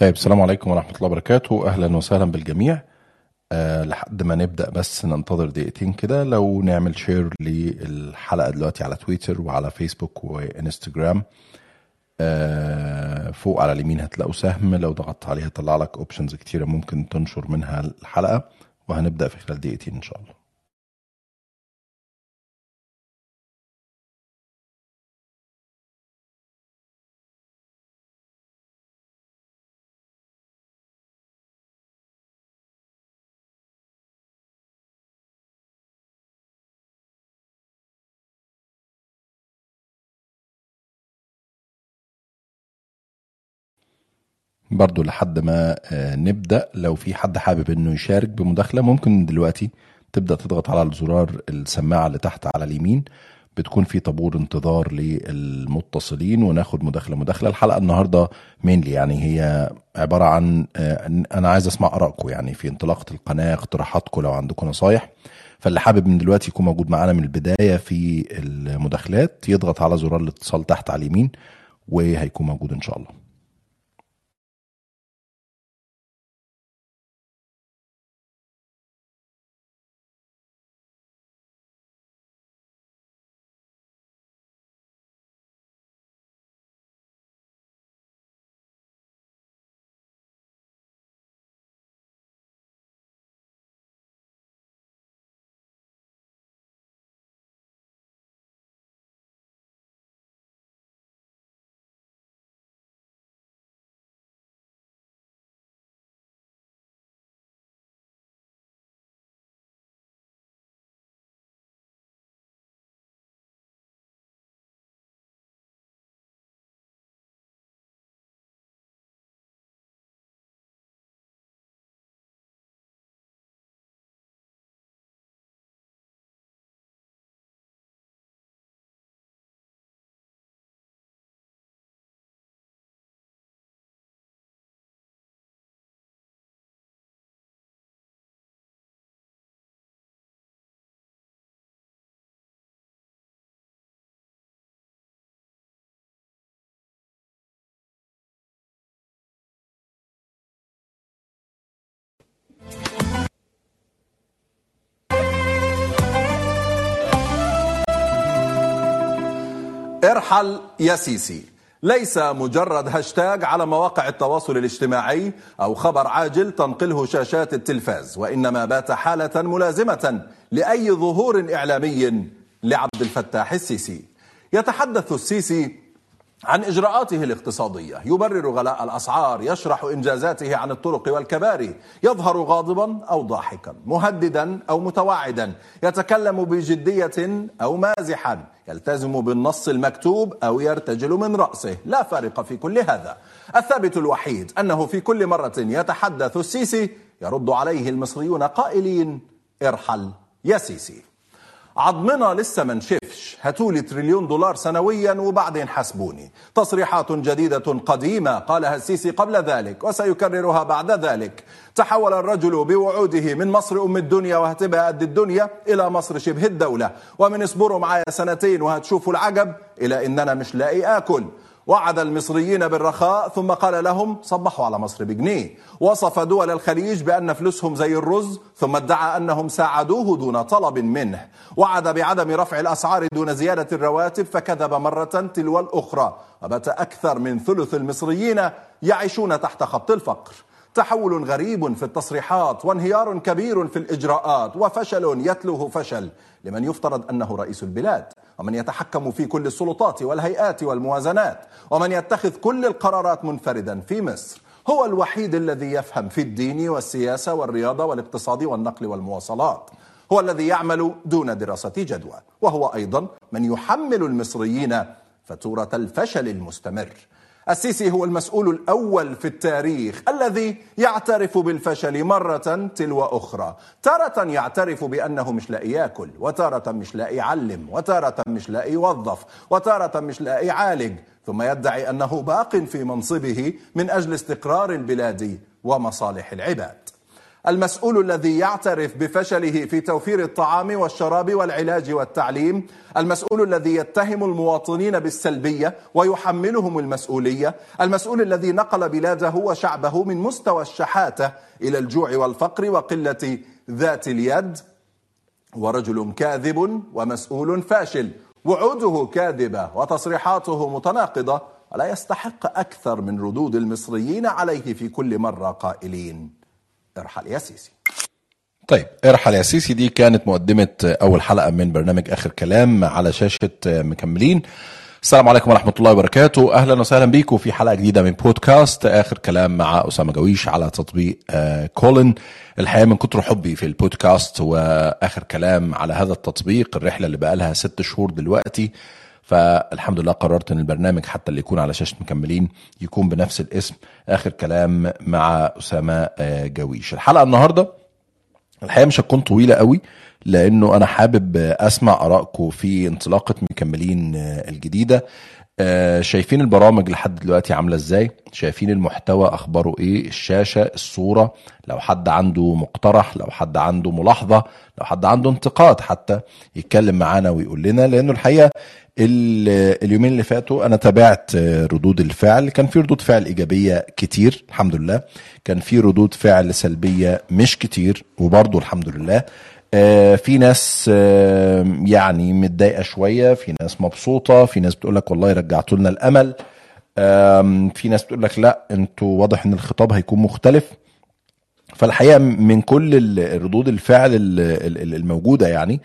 طيب السلام عليكم ورحمة الله وبركاته. أهلا وسهلا بالجميع. أه لحد ما نبدأ بس ننتظر دقيقتين كده. لو نعمل share للحلقة دلوقتي على تويتر وعلى فيسبوك وإنستجرام أه فوق على اليمين هتلاقوا سهم. لو ضغطت عليه هيطلع لك options كتيرة ممكن تنشر منها الحلقة. وهنبدأ في خلال دقيقتين إن شاء الله. برضو لحد ما آه، نبدأ. لو في حد حابب إنه يشارك بمداخلة ممكن دلوقتي تبدأ تضغط على الزرار السماعة اللي تحت على اليمين. بتكون في طابور انتظار للمتصلين وناخد مداخلة. مداخلة الحلقة النهاردة مينلي يعني هي عبارة عن آه، أنا عايز أسمع آرائكم. يعني في انطلاقة القناة اقتراحاتكم لو عندكم نصايح. فاللي حابب من دلوقتي يكون موجود معانا من البداية في المداخلات يضغط على زرار الاتصال تحت على اليمين وهيكون موجود إن شاء الله. ارحل يا سيسي. ليس مجرد هاشتاج على مواقع التواصل الاجتماعي أو خبر عاجل تنقله شاشات التلفاز وإنما بات حالة ملازمة لأي ظهور إعلامي لعبد الفتاح السيسي. يتحدث السيسي عن إجراءاته الاقتصادية. يبرر غلاء الأسعار يشرح إنجازاته عن الطرق والكباري. يظهر غاضبا أو ضاحكا مهددا أو متوعدا. يتكلم بجدية أو مازحا. يلتزم بالنص المكتوب أو يرتجل من رأسه. لا فارق في كل هذا. الثابت الوحيد أنه في كل مرة يتحدث السيسي يرد عليه المصريون قائلين ارحل يا سيسي. عظمنا لسه ما نشفش. هاتولي تريليون دولار سنويا وبعدين حسبوني تصريحات جديدة قديمة قالها السيسي قبل ذلك وسيكررها بعد ذلك. تحول الرجل بوعوده من مصر أم الدنيا وهتبقى قد الدنيا إلى مصر شبه الدولة. ومن اصبروا معايا سنتين وهتشوفوا العجب إلى إننا مش لاقي آكل. وعد المصريين بالرخاء ثم قال لهم صبحوا على مصر بجنيه. وصف دول الخليج بأن فلوسهم زي الرز ثم ادعى أنهم ساعدوه دون طلب منه. وعد بعدم رفع الأسعار دون زيادة الرواتب فكذب مرة تلو الأخرى. وبات أكثر من ثلث المصريين يعيشون تحت خط الفقر. تحول غريب في التصريحات وانهيار كبير في الإجراءات وفشل يتلوه فشل لمن يفترض أنه رئيس البلاد. ومن يتحكم في كل السلطات والهيئات والموازنات ومن يتخذ كل القرارات منفردا في مصر هو الوحيد الذي يفهم في الدين والسياسة والرياضة والاقتصاد والنقل والمواصلات. هو الذي يعمل دون دراسة جدوى وهو أيضا من يحمل المصريين فاتورة الفشل المستمر. السيسي هو المسؤول الأول في التاريخ الذي يعترف بالفشل مرة تلو أخرى. تارة يعترف بأنه مش لاقي ياكل وتارة مش لاقي يعلم وتارة مش لاقي يوظف وتارة مش لاقي يعالج. ثم يدعي أنه باق في منصبه من أجل استقرار البلاد ومصالح العباد. المسؤول الذي يعترف بفشله في توفير الطعام والشراب والعلاج والتعليم المسؤول الذي يتهم المواطنين بالسلبية ويحملهم المسؤولية المسؤول الذي نقل بلاده وشعبه من مستوى الشحاتة إلى الجوع والفقر وقلة ذات اليد. ورجل كاذب ومسؤول فاشل وعوده كاذبة وتصريحاته متناقضة ولا يستحق أكثر من ردود المصريين عليه في كل مرة قائلين. ارحل يا سيسي. طيب ارحل يا سيسي دي كانت مقدمة أول حلقة من برنامج آخر كلام على شاشة مكملين. السلام عليكم ورحمة الله وبركاته. أهلا وسهلا بيكم في حلقة جديدة من بودكاست آخر كلام مع أسامة جويش على تطبيق آه، كولن. الحقيقة من كتر حبي في البودكاست وآخر كلام على هذا التطبيق الرحلة اللي بقى لها ست شهور دلوقتي فالحمد لله قررت إن البرنامج حتى اللي يكون على شاشة مكملين يكون بنفس الاسم. آخر كلام مع أسامة آه، جويش. الحلقة النهارده الحقيقة مش هتكون طويلة قوي لأنه أنا حابب أسمع آرائكم في انطلاقة مكملين الجديدة. آه، شايفين البرامج لحد دلوقتي عاملة إزاي؟ شايفين المحتوى أخباره إيه؟ الشاشة الصورة لو حد عنده مقترح لو حد عنده ملاحظة لو حد عنده انتقاد حتى يتكلم معانا ويقول لنا لأنه الحقيقة ال- اليومين اللي فاتوا أنا تابعت ردود الفعل. كان في ردود فعل إيجابية كتير الحمد لله. كان في ردود فعل سلبية مش كتير وبرضه الحمد لله. آه، في ناس آه، يعني متضايقة شوية في ناس مبسوطة في ناس بتقول لك والله رجعتوا لنا الأمل. في ناس بتقول لك لا أنتوا واضح إن الخطاب هيكون مختلف. فالحقيقة من كل ردود الفعل ال- ال- الموجودة يعني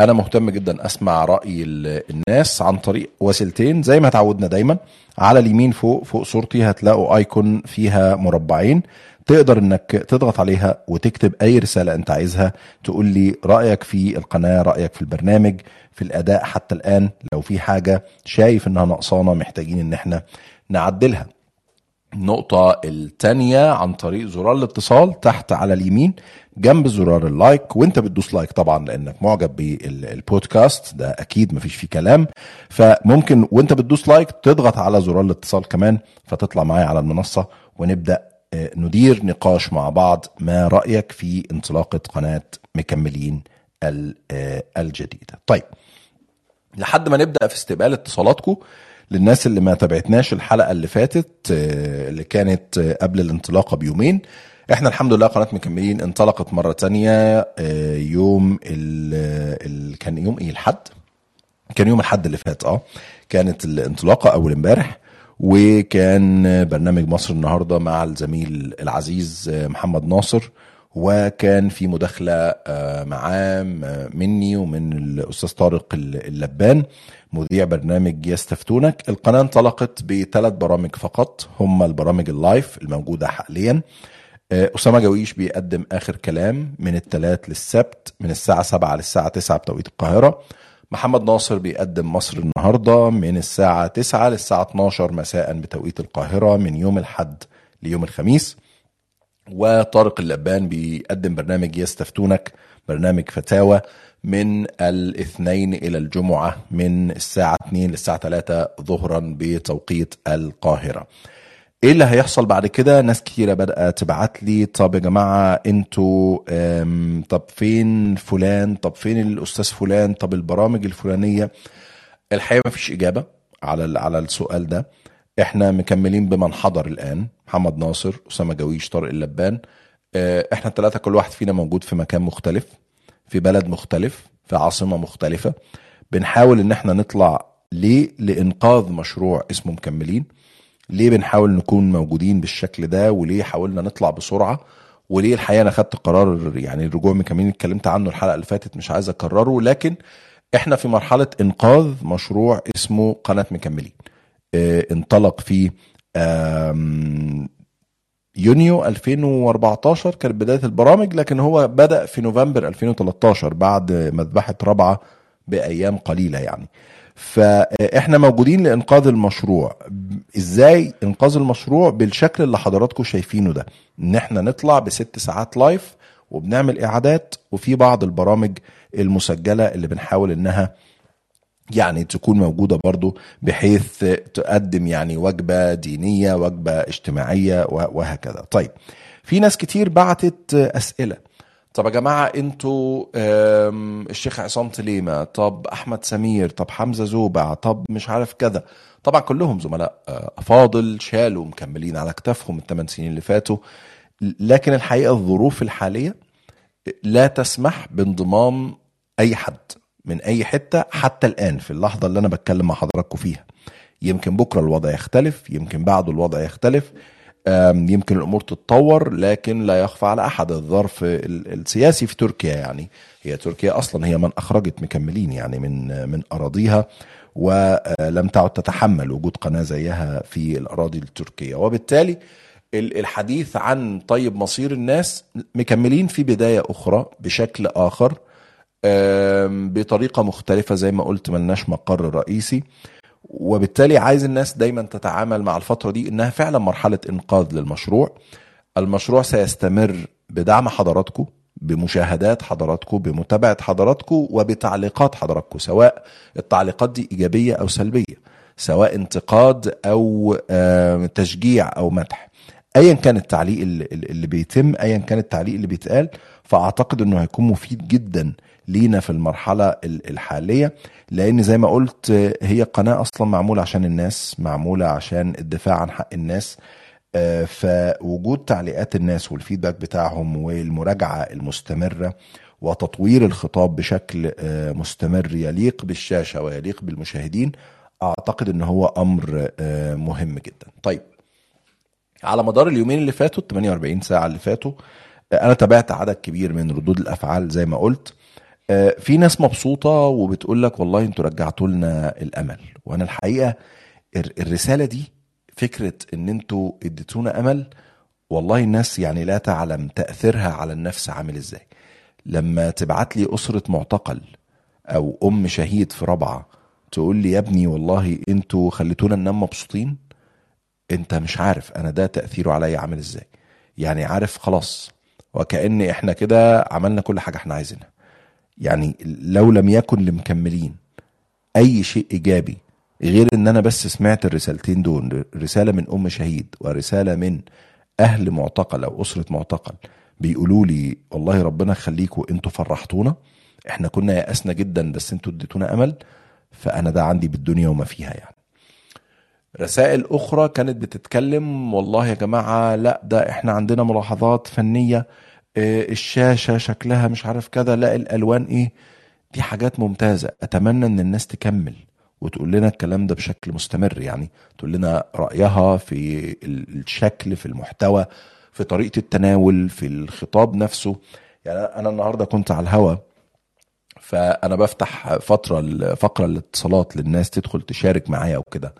أنا مهتم جدا أسمع رأي ال- الناس عن طريق وسيلتين زي ما اتعودنا دايما على اليمين فوق فوق صورتي هتلاقوا icon فيها مربعين. تقدر إنك تضغط عليها وتكتب أي رسالة أنت عايزها تقول لي رأيك في القناة رأيك في البرنامج في الأداء حتى الآن لو في حاجة شايف إنها نقصانه محتاجين إن إحنا نعدلها. النقطة التانية عن طريق زرار الاتصال تحت على اليمين جنب زرار ال like وإنت بتدوس like طبعا لأنك معجب بالبودكاست ده أكيد مفيش فيه كلام. فممكن وإنت بتدوس لايك تضغط على زرار الاتصال كمان فتطلع معايا على المنصة ونبدأ ندير نقاش مع بعض ما رأيك في انطلاقة قناة مكملين آه، الجديدة؟ طيب لحد ما نبدأ في استقبال اتصالاتكم للناس اللي ما تابعتناش الحلقة اللي فاتت آه، اللي كانت آه، قبل الانطلاقه بيومين إحنا الحمد لله قناة مكملين انطلقت مرة تانية يوم ال كان يوم إيه؟ الحد؟ كان يوم الحد اللي فات آه كانت الانطلاقة أول امبارح. وكان برنامج مصر النهارده مع الزميل العزيز محمد ناصر وكان في مداخلة آه، معاه م- مني ومن الأستاذ طارق اللبان مذيع برنامج يستفتونك. القناة انطلقت بثلاث برامج فقط هم البرامج اللايف الموجودة حاليا. آه، أسامة جويش بيقدم آخر كلام من الثلاث للسبت من الساعة 7 للساعة 9 بتوقيت القاهرة. محمد ناصر بيقدم مصر النهاردة من الساعة 9 للساعة 12 مساء بتوقيت القاهرة من يوم الحد ليوم الخميس وطارق اللبان بيقدم برنامج يستفتونك برنامج فتاوى من الاثنين إلى الجمعة من الساعة 2 للساعة 3 ظهرا بتوقيت القاهرة. إيه اللي هيحصل بعد كده؟ ناس كتيرة بدأت تبعت لي طب يا جماعة أنتوا طب فين فلان؟ طب فين الأستاذ فلان؟ طب البرامج الفلانية؟ الحقيقة مفيش إجابة على على السؤال ده. إحنا مكملين بمن حضر الآن. محمد ناصر أسامة جويش طارق اللبان. آه، إحنا الثلاثة كل واحد فينا موجود في مكان مختلف في بلد مختلف في عاصمة مختلفة. بنحاول إن إحنا نطلع ليه؟ لإنقاذ مشروع اسمه مكملين. ليه بنحاول نكون موجودين بالشكل ده وليه حاولنا نطلع بسرعة وليه الحقيقة أنا خدت قرار يعني الرجوع مكملين اتكلمت عنه الحلقة اللي فاتت مش عايز أكرره لكن إحنا في مرحلة إنقاذ مشروع اسمه قناة مكملين. آه انطلق في يونيو 2014 كانت بداية البرامج لكن هو بدأ في نوفمبر 2013 بعد مذبحة رابعه بأيام قليلة يعني. فاحنا موجودين لإنقاذ المشروع. إزاي إنقاذ المشروع؟ بالشكل اللي حضراتكم شايفينه ده. إن إحنا نطلع بست ساعات لايف وبنعمل إعادات وفي بعض البرامج المسجلة اللي بنحاول إنها يعني تكون موجودة برضو بحيث تقدم يعني وجبة دينية وجبة اجتماعية و- وهكذا. طيب في ناس كتير بعتت أسئلة. طب يا جماعة أنتوا الشيخ عصام تليمة طب أحمد سمير طب حمزة زوبع طب مش عارف كذا. طبعا كلهم زملاء آه، أفاضل شالوا مكملين على كتافهم الثمان سنين اللي فاتوا. لكن الحقيقة الظروف الحالية لا تسمح بانضمام أي حد من أي حتة حتى الآن في اللحظة اللي أنا بتكلم مع حضراتكم فيها. يمكن بكرة الوضع يختلف يمكن بعده الوضع يختلف. يمكن الأمور تتطور لكن لا يخفى على أحد الظرف ال- السياسي في تركيا يعني. هي تركيا أصلا هي من أخرجت مكملين يعني من من أراضيها ولم تعد تتحمل وجود قناة زيها في الأراضي التركية. وبالتالي ال- الحديث عن طيب مصير الناس مكملين في بداية أخرى بشكل آخر بطريقة مختلفة زي ما قلت ملناش مقر رئيسي. وبالتالي عايز الناس دايما تتعامل مع الفترة دي إنها فعلا مرحلة إنقاذ للمشروع. المشروع سيستمر بدعم حضراتكم بمشاهدات حضراتكم بمتابعة حضراتكم وبتعليقات حضراتكم سواء التعليقات دي إيجابية أو سلبية سواء انتقاد أو آه، تشجيع أو مدح. ايا كان التعليق اللي بيتم ايا كان التعليق اللي بيتقال فأعتقد إنه هيكون مفيد جدا لينا في المرحلة ال- الحالية لأن زي ما قلت هي قناة أصلا معمولة عشان الناس معمولة عشان الدفاع عن حق الناس آه، فوجود تعليقات الناس والفيدباك بتاعهم والمراجعة المستمرة وتطوير الخطاب بشكل آه، مستمر يليق بالشاشة ويليق بالمشاهدين أعتقد إن هو أمر آه، مهم جدا. طيب على مدار اليومين اللي فاتوا ال 48 ساعة اللي فاتوا أنا تابعت عدد كبير من ردود الأفعال زي ما قلت في ناس مبسوطة وبتقول لك والله أنتوا رجعتوا لنا الأمل. وأنا الحقيقة الر- الرسالة دي فكرة إن أنتوا اديتونا أمل والله الناس يعني لا تعلم تأثيرها على النفس عامل إزاي. لما تبعت لي أسرة معتقل أو أم شهيد في رابعة تقول لي يا ابني والله أنتوا خليتونا ننام مبسوطين انت مش عارف أنا ده تأثيره عليا عامل إزاي. يعني عارف خلاص وكأن إحنا كده عملنا كل حاجة إحنا عايزينها. يعني لو لم يكن لمكملين أي شيء إيجابي غير إن أنا بس سمعت الرسالتين دول رسالة من أم شهيد ورسالة من أهل معتقل أو أسرة معتقل بيقولوا لي والله ربنا يخليكم أنتوا فرحتونا إحنا كنا يأسنا جدا بس أنتوا اديتونا أمل فأنا ده عندي بالدنيا وما فيها يعني. رسائل أخرى كانت بتتكلم والله يا جماعة لأ ده إحنا عندنا ملاحظات فنية الشاشة شكلها مش عارف كذا لا الألوان إيه؟ دي حاجات ممتازة. أتمنى إن الناس تكمل وتقول لنا الكلام ده بشكل مستمر يعني تقول لنا رأيها في ال- الشكل في المحتوى في طريقة التناول في الخطاب نفسه. يعني أنا النهارده كنت على الهوا فأنا بفتح فترة فقرة الاتصالات للناس تدخل تشارك معايا وكده.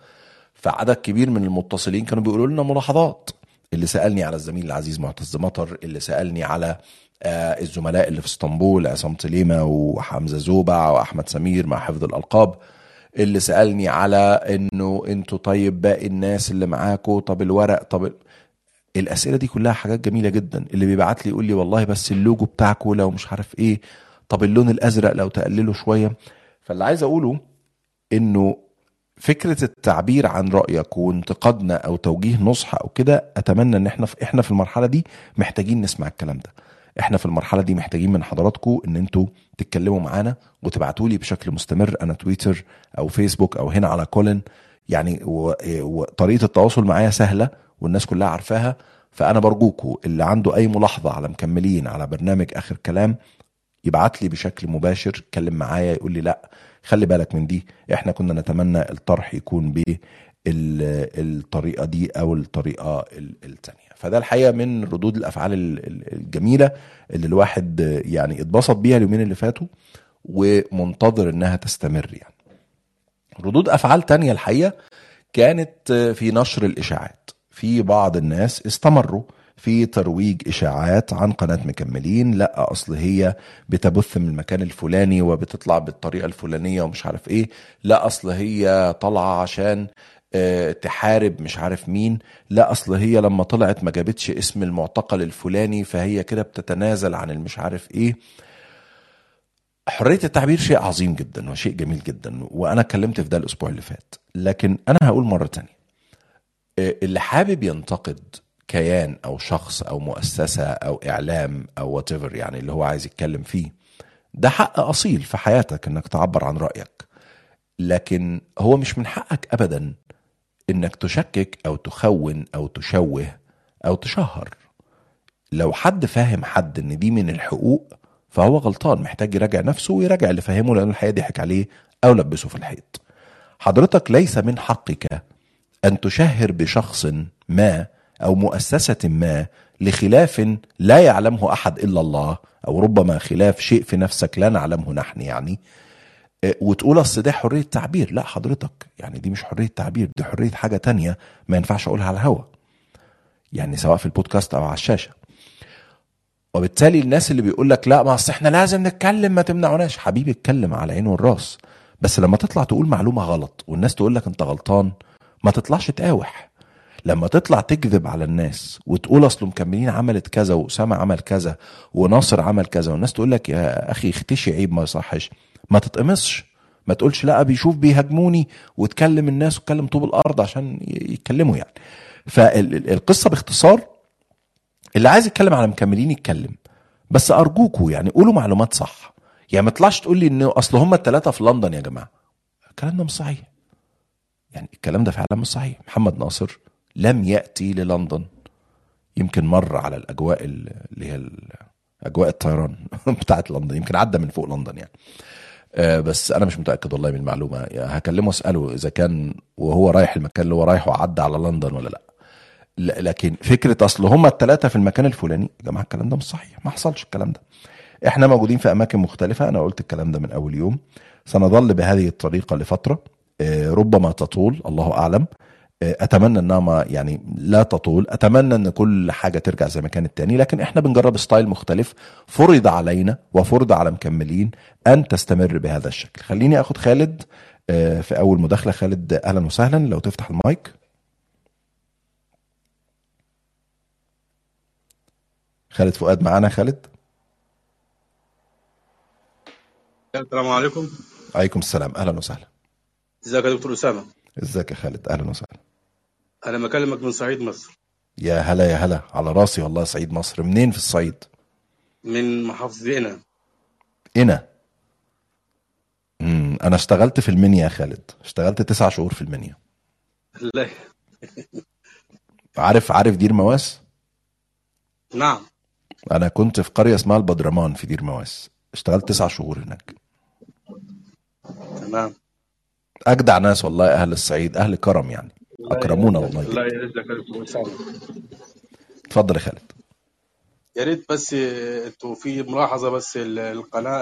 فعدد كبير من المتصلين كانوا بيقولوا لنا ملاحظات. اللي سألني على الزميل العزيز معتز مطر اللي سألني على آه، الزملاء اللي في اسطنبول عصام تليمه وحمزة زوبع وأحمد سمير مع حفظ الألقاب اللي سألني على إنه أنتوا طيب باقي الناس اللي معاكوا طب الورق طب ال- الأسئلة دي كلها حاجات جميلة جدا. اللي بيبعت لي يقول لي والله بس اللوجو بتاعكوا لو مش عارف إيه طب اللون الأزرق لو تقلله شوية. فاللي عايز أقوله إنه فكرة التعبير عن رايك وانتقادنا أو توجيه نصح أو كده أتمنى إن إحنا في إحنا في المرحلة دي محتاجين نسمع الكلام ده. إحنا في المرحلة دي محتاجين من حضراتكم إن أنتوا تتكلموا معانا وتبعتوا لي بشكل مستمر أنا تويتر أو فيسبوك أو هنا على كولن. يعني وطريقه التواصل معايا سهلة والناس كلها عارفاها فأنا برجوكوا اللي عنده أي ملاحظة على مكملين على برنامج آخر كلام يبعت لي بشكل مباشر يتكلم معايا يقول لي لأ خلي بالك من دي إحنا كنا نتمنى الطرح يكون بالطريقة دي أو الطريقة ال- التانية. فده الحقيقة من ردود الأفعال ال- ال- الجميلة اللي الواحد يعني اتبسط بيها اليومين اللي فاتوا ومنتظر إنها تستمر يعني. ردود أفعال تانية الحقيقة كانت في نشر الإشاعات. في بعض الناس استمروا في ترويج إشاعات عن قناة مكملين. لا أصل هي بتبث من المكان الفلاني وبتطلع بالطريقة الفلانية ومش عارف إيه. لا أصل هي طالعة عشان آه، تحارب مش عارف مين. لا أصل هي لما طلعت ما جابتش اسم المعتقل الفلاني فهي كده بتتنازل عن المش عارف إيه. حرية التعبير شيء عظيم جدا وشيء جميل جدا وأنا اتكلمت في ده الأسبوع اللي فات. لكن أنا هقول مرة تانية. آه، اللي حابب ينتقد كيان أو شخص أو مؤسسة أو إعلام أو وات يعني اللي هو عايز يتكلم فيه. ده حق أصيل في حياتك إنك تعبر عن رأيك. لكن هو مش من حقك ابدا إنك تشكك أو تخون أو تشوه أو تشهر. لو حد فاهم حد إن دي من الحقوق فهو غلطان محتاج يراجع نفسه ويراجع اللي فاهمه لأن الحقيقة ضحك عليه أو لبسه في الحيط. حضرتك ليس من حقك أن تشهر بشخص ما أو مؤسسة ما لخلاف لا يعلمه أحد إلا الله أو ربما خلاف شيء في نفسك لا نعلمه نحن يعني. آه، وتقول أصل ده حرية تعبير. لا حضرتك. يعني دي مش حرية تعبير دي حرية حاجة تانية ما ينفعش أقولها على الهوا. يعني سواء في البودكاست أو على الشاشة. وبالتالي الناس اللي بيقول لك لا ما أصل إحنا لازم نتكلم ما تمنعوناش حبيبي اتكلم على عين والراس. بس لما تطلع تقول معلومة غلط والناس تقول لك أنت غلطان ما تطلعش تقاوح. لما تطلع تكذب على الناس وتقول اصل مكملين عملت كذا واسامه عمل كذا وناصر عمل كذا والناس تقول لك يا أخي اختشي عيب ما يصحش. ما تتقمصش. ما تقولش لا بيشوف بيهاجموني وتكلم الناس وتكلم طوب الأرض عشان يتكلموا يعني. فالقصة باختصار اللي عايز يتكلم على مكملين يتكلم. بس أرجوكوا يعني قولوا معلومات صح. يعني ما تطلعش تقول لي إن أصل هم الثلاثه في لندن يا جماعة. الكلام ده مش صحيح. يعني الكلام ده فعلا مش صحيح. محمد ناصر لم يأتي للندن. يمكن مر على الأجواء اللي هي أجواء الطيران بتاعت لندن. يمكن عدى من فوق لندن يعني. آه، بس أنا مش متأكد والله من المعلومة. يعني هكلمه أسأله إذا كان وهو رايح المكان اللي هو رايحه عدى على لندن ولا لأ. لكن فكرة أصل هم الثلاثه في المكان الفلاني يا جماعة الكلام ده مش صحيح. ما حصلش الكلام ده. إحنا موجودين في أماكن مختلفة. أنا قلت الكلام ده من أول يوم. سنظل بهذه الطريقة لفترة. آه، ربما تطول. الله أعلم. أتمنى إنها ما يعني لا تطول. أتمنى إن كل حاجة ترجع زي ما كانت تاني لكن إحنا بنجرب style مختلف فرض علينا وفرض على مكملين أن تستمر بهذا الشكل. خليني آخد خالد آه، في أول مداخلة. خالد أهلا وسهلا. لو تفتح المايك. خالد فؤاد معانا. خالد. السلام عليكم. عليكم السلام. أهلا وسهلا. إزيك يا دكتور أسامة؟ إزيك يا خالد. أهلا وسهلا. أنا بكلمك من صعيد مصر. يا هلا يا هلا. على راسي والله صعيد مصر. منين في الصعيد؟ من محافظة قنا قنا امم أنا اشتغلت في المنيا يا خالد. اشتغلت تسع شهور في المنيا. لا. عارف عارف دير مواس؟ نعم. أنا كنت في قرية اسمها البدرمان في دير مواس. اشتغلت تسع شهور هناك. تمام. أجدع ناس والله أهل الصعيد أهل كرم يعني. أكرمونا والله. الله يا دكتور اسامه اتفضل يا خالد. يا ريت بس أنتوا في ملاحظة بس ال- القناة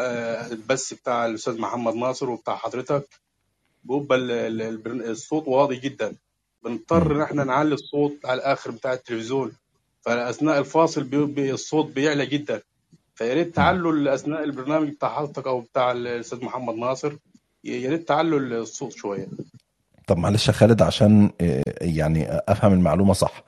البث بتاع الأستاذ محمد ناصر وبتاع حضرتك. بيبقى الصوت واضح جدا. بنضطر ان إحنا نعلي الصوت على الآخر بتاع التلفزيون. فأثناء الفاصل بيبقى الصوت بيعلى جدا. فيا ريت تعلوا أثناء البرنامج بتاع حضرتك أو بتاع الأستاذ محمد ناصر. يا ريت تعلوا الصوت شوية. طب معلش يا خالد عشان آه، يعني افهم المعلومة صح.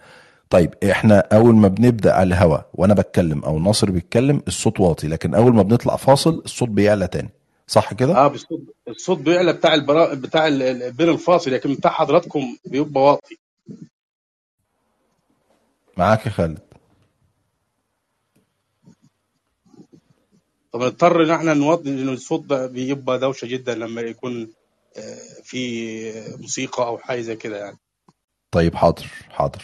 طيب إحنا اول ما بنبدأ على الهوا وأنا بتكلم أو ناصر بيتكلم الصوت واطي لكن اول ما بنطلع فاصل الصوت بيعلى تاني. صح كده؟ آه بالصوت الصوت بيعلى بتاع البرا... بتاع ال- ال- بين الفاصل لكن بتاع حضراتكم بيبقى واطي. معاك يا خالد. فبنضطر إن إحنا نوضي ان الصوت ده بيبقى دوشة جدا لما يكون في موسيقى أو حاجة زي كده يعني. طيب حاضر حاضر.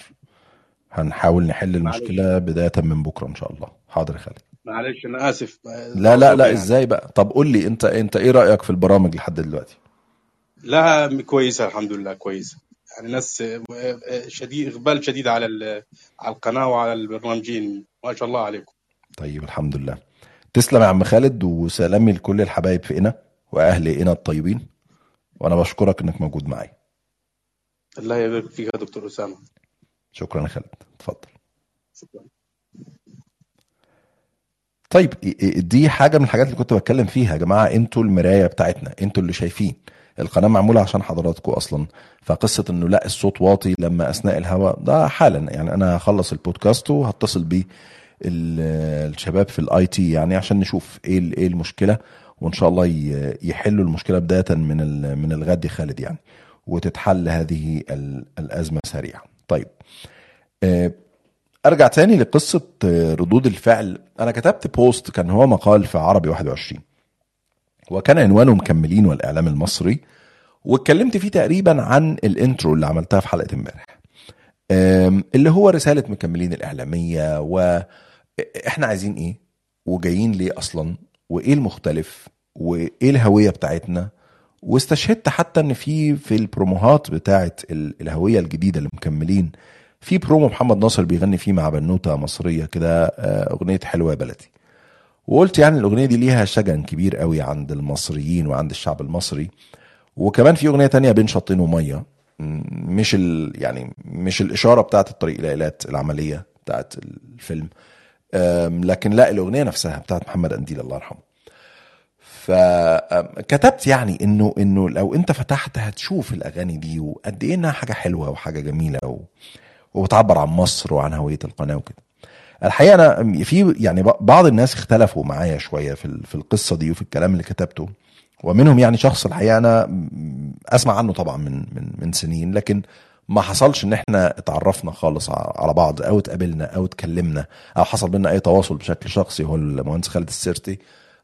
هنحاول نحل معلش. المشكلة بداية من بكرة إن شاء الله. حاضر يا خالد. معلش أنا آسف. لا لا لا يعني. إزاي بقى؟ طب قول لي أنت أنت إيه رأيك في البرامج لحد دلوقتي؟ لا كويسة الحمد لله كويسة. يعني ناس شديد إقبال شديد على على القناة وعلى البرنامجين. ما شاء الله عليكم. طيب الحمد لله. تسلم يا عم خالد وسلامي لكل الحبايب في قنا وأهل قنا الطيبين. وأنا بشكرك إنك موجود معايا. الله يبارك فيك يا دكتور أسامة. شكرا يا خالد. اتفضل. شكرا. طيب دي حاجة من الحاجات اللي كنت بتكلم فيها. يا جماعة أنتوا المراية بتاعتنا أنتوا اللي شايفين. القناة معمولة عشان حضراتكم أصلا. فقصة إنه لا الصوت واطي لما أثناء الهواء ده حالا. يعني أنا هخلص البودكاست وهتصل بيه ال- الشباب في ال IT يعني عشان نشوف إيه إيه المشكلة. وإن شاء الله يحلوا المشكلة بداية من من الغد خالد يعني وتتحل هذه ال- الأزمة سريعا. طيب آه، أرجع تاني لقصة ردود الفعل. أنا كتبت post كان هو مقال في عربي 21 وكان عنوانه مكملين والإعلام المصري واتكلمت فيه تقريبا عن ال intro اللي عملتها في حلقة امبارح اللي هو رسالة مكملين الإعلامية وإحنا عايزين إيه؟ وجايين ليه أصلا؟ وإيه المختلف وإيه الهوية بتاعتنا. واستشهدت حتى إن في في البروموهات بتاعت ال- الهوية الجديدة اللي مكملين. في برومو محمد ناصر بيغني فيه مع بنوتة مصرية كده آه، أغنية حلوة يا بلدي. وقلت يعني الأغنية دي ليها شجن كبير قوي عند المصريين وعند الشعب المصري. وكمان في أغنية تانية بين شطين ومية. مش ال يعني مش الإشارة بتاعت الطريق إلى العملية بتاعت الفيلم. لكن لا الأغنية نفسها بتاعت محمد قنديل الله يرحمه. فكتبت يعني إنه إنه لو أنت فتحت هتشوف الأغاني دي وقد إيه إنها حاجة حلوة وحاجة جميلة و... وبتعبر عن مصر وعن هوية القناة وكده. الحقيقة أنا في يعني بعض الناس اختلفوا معايا شوية في في القصة دي وفي الكلام اللي كتبته. ومنهم يعني شخص الحقيقة أنا أسمع عنه طبعا من من من سنين لكن ما حصلش إن إحنا اتعرفنا خالص على بعض أو اتقابلنا أو اتكلمنا أو حصل بينا أي تواصل بشكل شخصي هو المهندس خالد السيرتي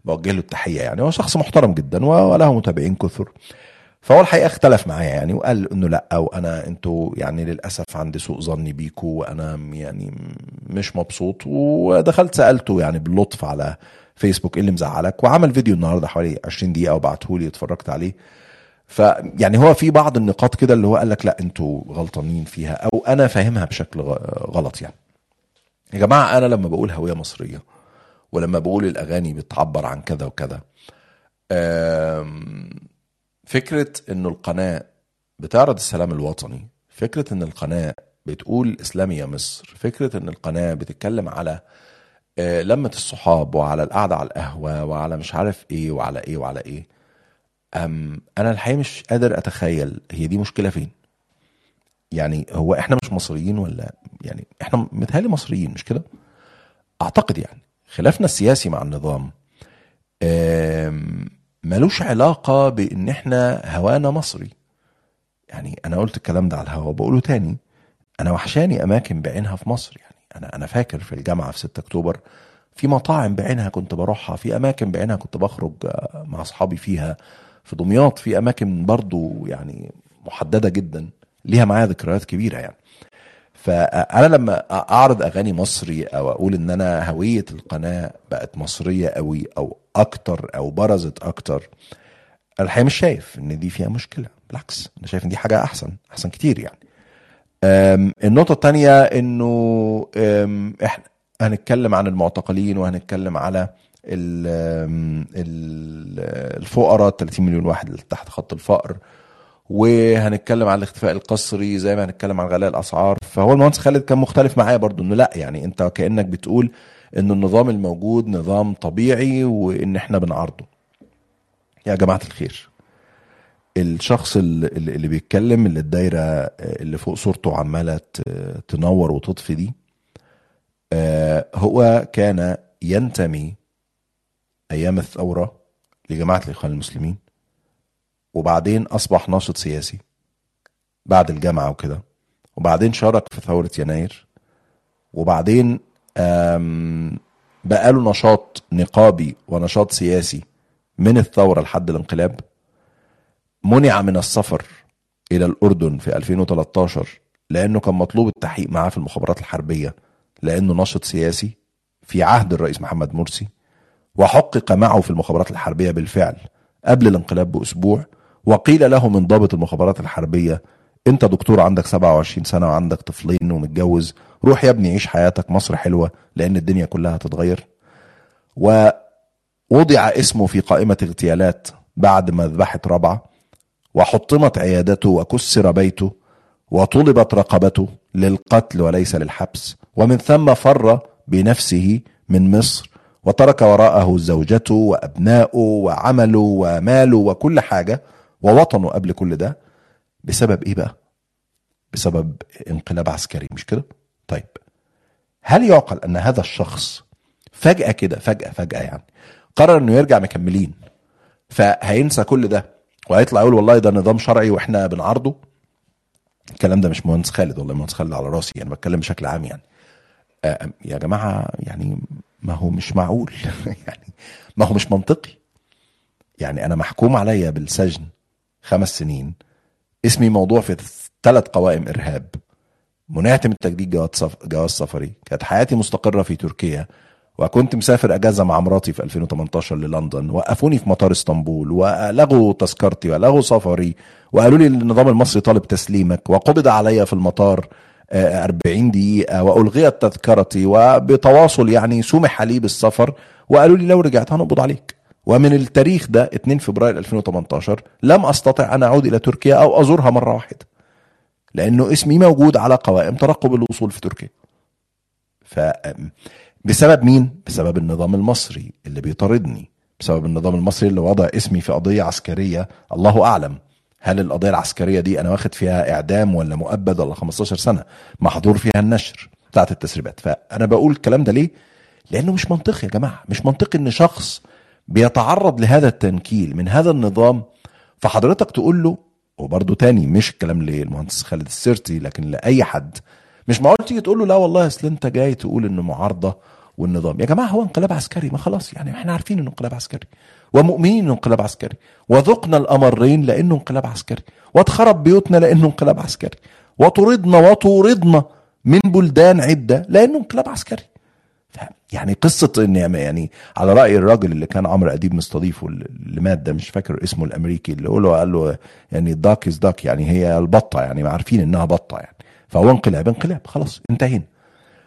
بوجه له التحية يعني. هو شخص محترم جدا وله متابعين كثر. فهو الحقيقة اختلف معايا يعني وقال إنه لأ أو أنا أنتوا يعني للأسف عندي سوء ظني بيكوا وأنا يعني مش مبسوط ودخلت سألته يعني باللطف على فيسبوك إيه اللي مزعلك وعمل فيديو النهارده حوالي 20 دقيقة وبعته لي اتفرجت عليه. فيعني هو في بعض النقاط كده اللي هو قال لك لا أنتوا غلطانين فيها أو أنا فاهمها بشكل غلط يعني. يا جماعة أنا لما بقول هوية مصرية ولما بقول الأغاني بتعبر عن كذا وكذا فكرة إنه القناة بتعرض السلام الوطني فكرة إن القناة بتقول اسلامي يا مصر فكرة إن القناة بتتكلم على آه، لمة الصحاب وعلى القعدة على القهوة وعلى مش عارف إيه وعلى إيه وعلى إيه أم أنا الحقيقة مش قادر أتخيل هي دي مشكلة فين. يعني هو إحنا مش مصريين ولا يعني إحنا متهيألي مصريين مش كده؟ أعتقد يعني خلافنا السياسي مع النظام ملوش علاقة بإن إحنا هوانا مصري. يعني أنا قلت الكلام ده على الهوا بقوله تاني أنا وحشاني أماكن بعينها في مصر. يعني أنا أنا فاكر في الجامعة في 6 أكتوبر في مطاعم بعينها كنت بروحها في أماكن بعينها كنت بخرج آه، مع أصحابي فيها. في دمياط في أماكن برضو يعني محددة جدا ليها معايا ذكريات كبيرة يعني. فأنا لما أعرض أغاني مصري أو أقول إن أنا هوية القناة بقت مصرية قوي أو أكتر أو برزت أكتر الحقيقة مش شايف إن دي فيها مشكلة بالعكس أنا شايف إن دي حاجة أحسن أحسن كتير يعني. أم، النقطة التانية إنه إحنا هنتكلم عن المعتقلين وهنتكلم على الفقراء 30 مليون واحد اللي تحت خط الفقر وهنتكلم عن الاختفاء القسري زي ما هنتكلم عن غلاء الأسعار. فهو المهندس خالد كان مختلف معايا برضو إنه لأ يعني أنت كأنك بتقول ان النظام الموجود نظام طبيعي وإن إحنا بنعارضه. يا جماعة الخير الشخص اللي, اللي بيتكلم اللي الدايرة اللي فوق صورته عمالة تنور وتطفي دي آه، هو كان ينتمي أيام الثورة لجماعة الإخوان المسلمين وبعدين أصبح ناشط سياسي بعد الجامعة وكده وبعدين شارك في ثورة يناير وبعدين بقى له نشاط نقابي ونشاط سياسي من الثورة لحد الانقلاب. منع من السفر إلى الأردن في 2013 لأنه كان مطلوب التحقيق معاه في المخابرات الحربية لأنه ناشط سياسي في عهد الرئيس محمد مرسي. وحقق معه في المخابرات الحربية بالفعل قبل الانقلاب بأسبوع وقيل له من ضابط المخابرات الحربية أنت دكتور عندك 27 سنة وعندك طفلين ومتجوز روح يا ابني عيش حياتك مصر حلوة لأن الدنيا كلها هتتغير. ووضع اسمه في قائمة اغتيالات بعد مذبحه رابعه وحطمت عيادته وكسر بيته وطلبت رقبته للقتل وليس للحبس ومن ثم فر بنفسه من مصر وترك وراءه زوجته وابنائه وعمله وماله وكل حاجة ووطنه قبل كل ده بسبب إيه بقى؟ بسبب انقلاب عسكري مش كده؟ طيب هل يعقل أن هذا الشخص فجأة كده فجأة فجأة يعني قرر إنه يرجع مكملين فهينسى كل ده وهيطلع يقول والله ده نظام شرعي وإحنا بنعارضه الكلام ده مش مهندس خالد والله مهندس خالد على راسي يعني بتكلم بشكل عام يعني آه، يا جماعة يعني ما هو مش معقول. يعني ما هو مش منطقي. يعني أنا محكوم عليا بالسجن خمس سنين. اسمي موضوع في ثلاث قوائم إرهاب. منعت من تجديد جواز سف- جواز سفري. كانت حياتي مستقرة في تركيا. وكنت مسافر أجازة مع مراتي في 2018 للندن. وقفوني في مطار إسطنبول. ولغوا تذكرتي ولغوا سفري. وقالوا لي النظام المصري طالب تسليمك. وقبض عليا في المطار. 40 دقيقة وألغيت تذكرتي وبتواصل يعني سمح لي بالسفر وقالوا لي لو رجعت هنقبض عليك. ومن التاريخ ده 2 فبراير 2018 لم أستطع أن أعود إلى تركيا أو أزورها مرة واحدة لأنه اسمي موجود على قوائم ترقب الوصول في تركيا. ف بسبب مين؟ بسبب النظام المصري اللي بيطاردني بسبب النظام المصري اللي وضع اسمي في قضية عسكرية الله أعلم. هل القضية العسكرية دي أنا واخد فيها إعدام ولا مؤبد ولا 15 سنة؟ محظور فيها النشر بتاعت التسريبات. فأنا بقول الكلام ده ليه؟ لأنه مش منطقي يا جماعة. مش منطقي إن شخص بيتعرض لهذا التنكيل من هذا النظام فحضرتك تقول له وبرضه تاني مش الكلام للمهندس خالد السرتي لكن لأي حد مش معقول تيجي تقول له لا والله أصل أنت جاي تقول إنه معارضة والنظام. يا جماعة هو انقلاب عسكري؟ ما خلاص يعني إحنا عارفين إنه انقلاب عسكري. ومؤمنين انقلاب عسكري وذقنا الأمرين لأنه انقلاب عسكري واتخرب بيوتنا لأنه انقلاب عسكري وطردنا وطوردنا من بلدان عدة لأنه انقلاب عسكري. يعني قصة إن يعني على رأي الراجل اللي كان عمرو أديب مستضيفه اللي مات ده مش فاكر اسمه الأمريكي اللي قال له قال له يعني داك از داك يعني هي البطة يعني عارفين إنها بطة يعني فهو انقلاب انقلاب خلاص انتهينا.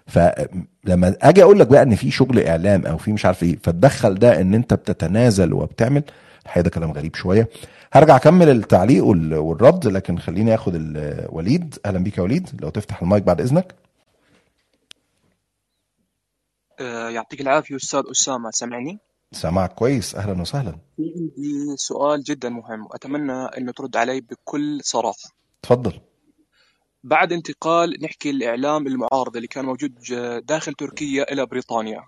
فلما أجي أقول لك بقى ان في شغل اعلام أو في مش عارف إيه فتدخل ده ان انت بتتنازل وبتعمل الحقيقة ده كلام غريب شوية. هرجع اكمل التعليق وال- والرد لكن خليني اخد وليد. أهلا بيك يا وليد. لو تفتح المايك بعد إذنك. آه، يعطيك العافية أستاذ أسامة. سامعني؟ سامعك كويس. أهلا وسهلا. عندي سؤال جدا مهم وأتمنى أنه ترد علي بكل صراحة. اتفضل بعد انتقال نحكي الإعلام المعارض اللي كان موجود داخل تركيا إلى بريطانيا.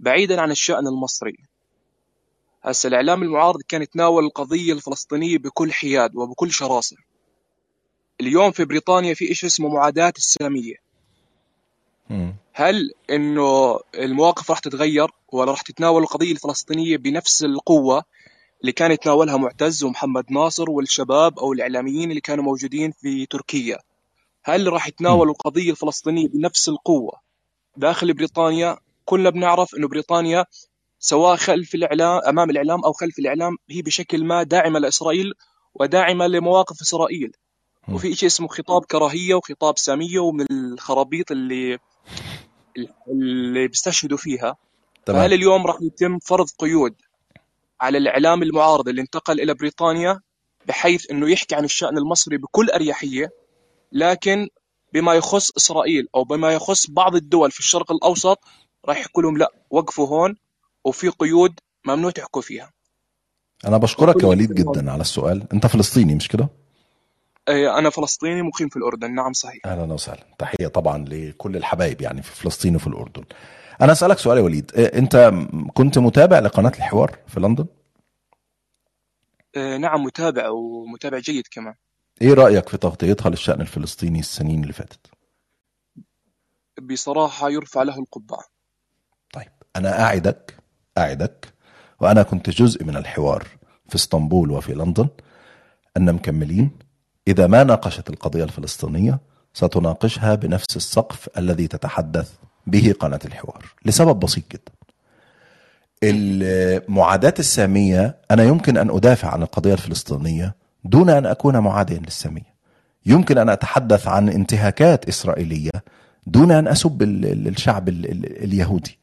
بعيدا عن الشأن المصري. هسه الإعلام المعارض كان يتناول القضية الفلسطينية بكل حياد وبكل شراسة. اليوم في بريطانيا في إشي اسمه معاداة السامية. هل إنه المواقف راح تتغير ولا راح تتناول القضية الفلسطينية بنفس القوة؟ اللي كان يتناولها معتز ومحمد ناصر والشباب أو الإعلاميين اللي كانوا موجودين في تركيا. هل راح يتناولوا القضية الفلسطينية بنفس القوة داخل بريطانيا؟ كلنا بنعرف إنه بريطانيا سواء خلف الإعلام أمام الإعلام أو خلف الإعلام هي بشكل ما داعمة لإسرائيل وداعمة لمواقف إسرائيل. وفي شيء اسمه خطاب كراهية وخطاب سامية ومن الخرابيط اللي اللي بيستشهدوا فيها. تمام. فهل اليوم راح يتم فرض قيود على الإعلام المعارض اللي انتقل إلى بريطانيا بحيث إنه يحكي عن الشأن المصري بكل أريحية لكن بما يخص إسرائيل أو بما يخص بعض الدول في الشرق الأوسط راح يحكوا لهم لا وقفوا هون وفي قيود ممنوع تحكوا فيها. أنا بشكرك يا وليد. جدا على السؤال. أنت فلسطيني مش كده؟ آه، أنا فلسطيني مقيم في الأردن. نعم صحيح. أهلا وسهلا. تحية طبعا لكل الحبايب يعني في فلسطين وفي الأردن. أنا أسألك سؤال يا وليد. إيه، أنت كنت متابع لقناة الحوار في لندن؟ آه، نعم متابع ومتابع جيد كمان. إيه رأيك في تغطيتها للشأن الفلسطيني السنين اللي فاتت؟ بصراحة يرفع له القبعة. طيب أنا أعدك أعدك وأنا كنت جزء من الحوار في اسطنبول وفي لندن. أن مكملين إذا ما ناقشت القضية الفلسطينية ستناقشها بنفس السقف الذي تتحدث به قناة الحوار. لسبب بسيط جدا. المعاداة السامية أنا يمكن أن أدافع عن القضية الفلسطينية دون أن أكون معاديا للسامية. يمكن أن أتحدث عن انتهاكات إسرائيلية دون أن أسب ال- ال- الشعب ال- ال- اليهودي.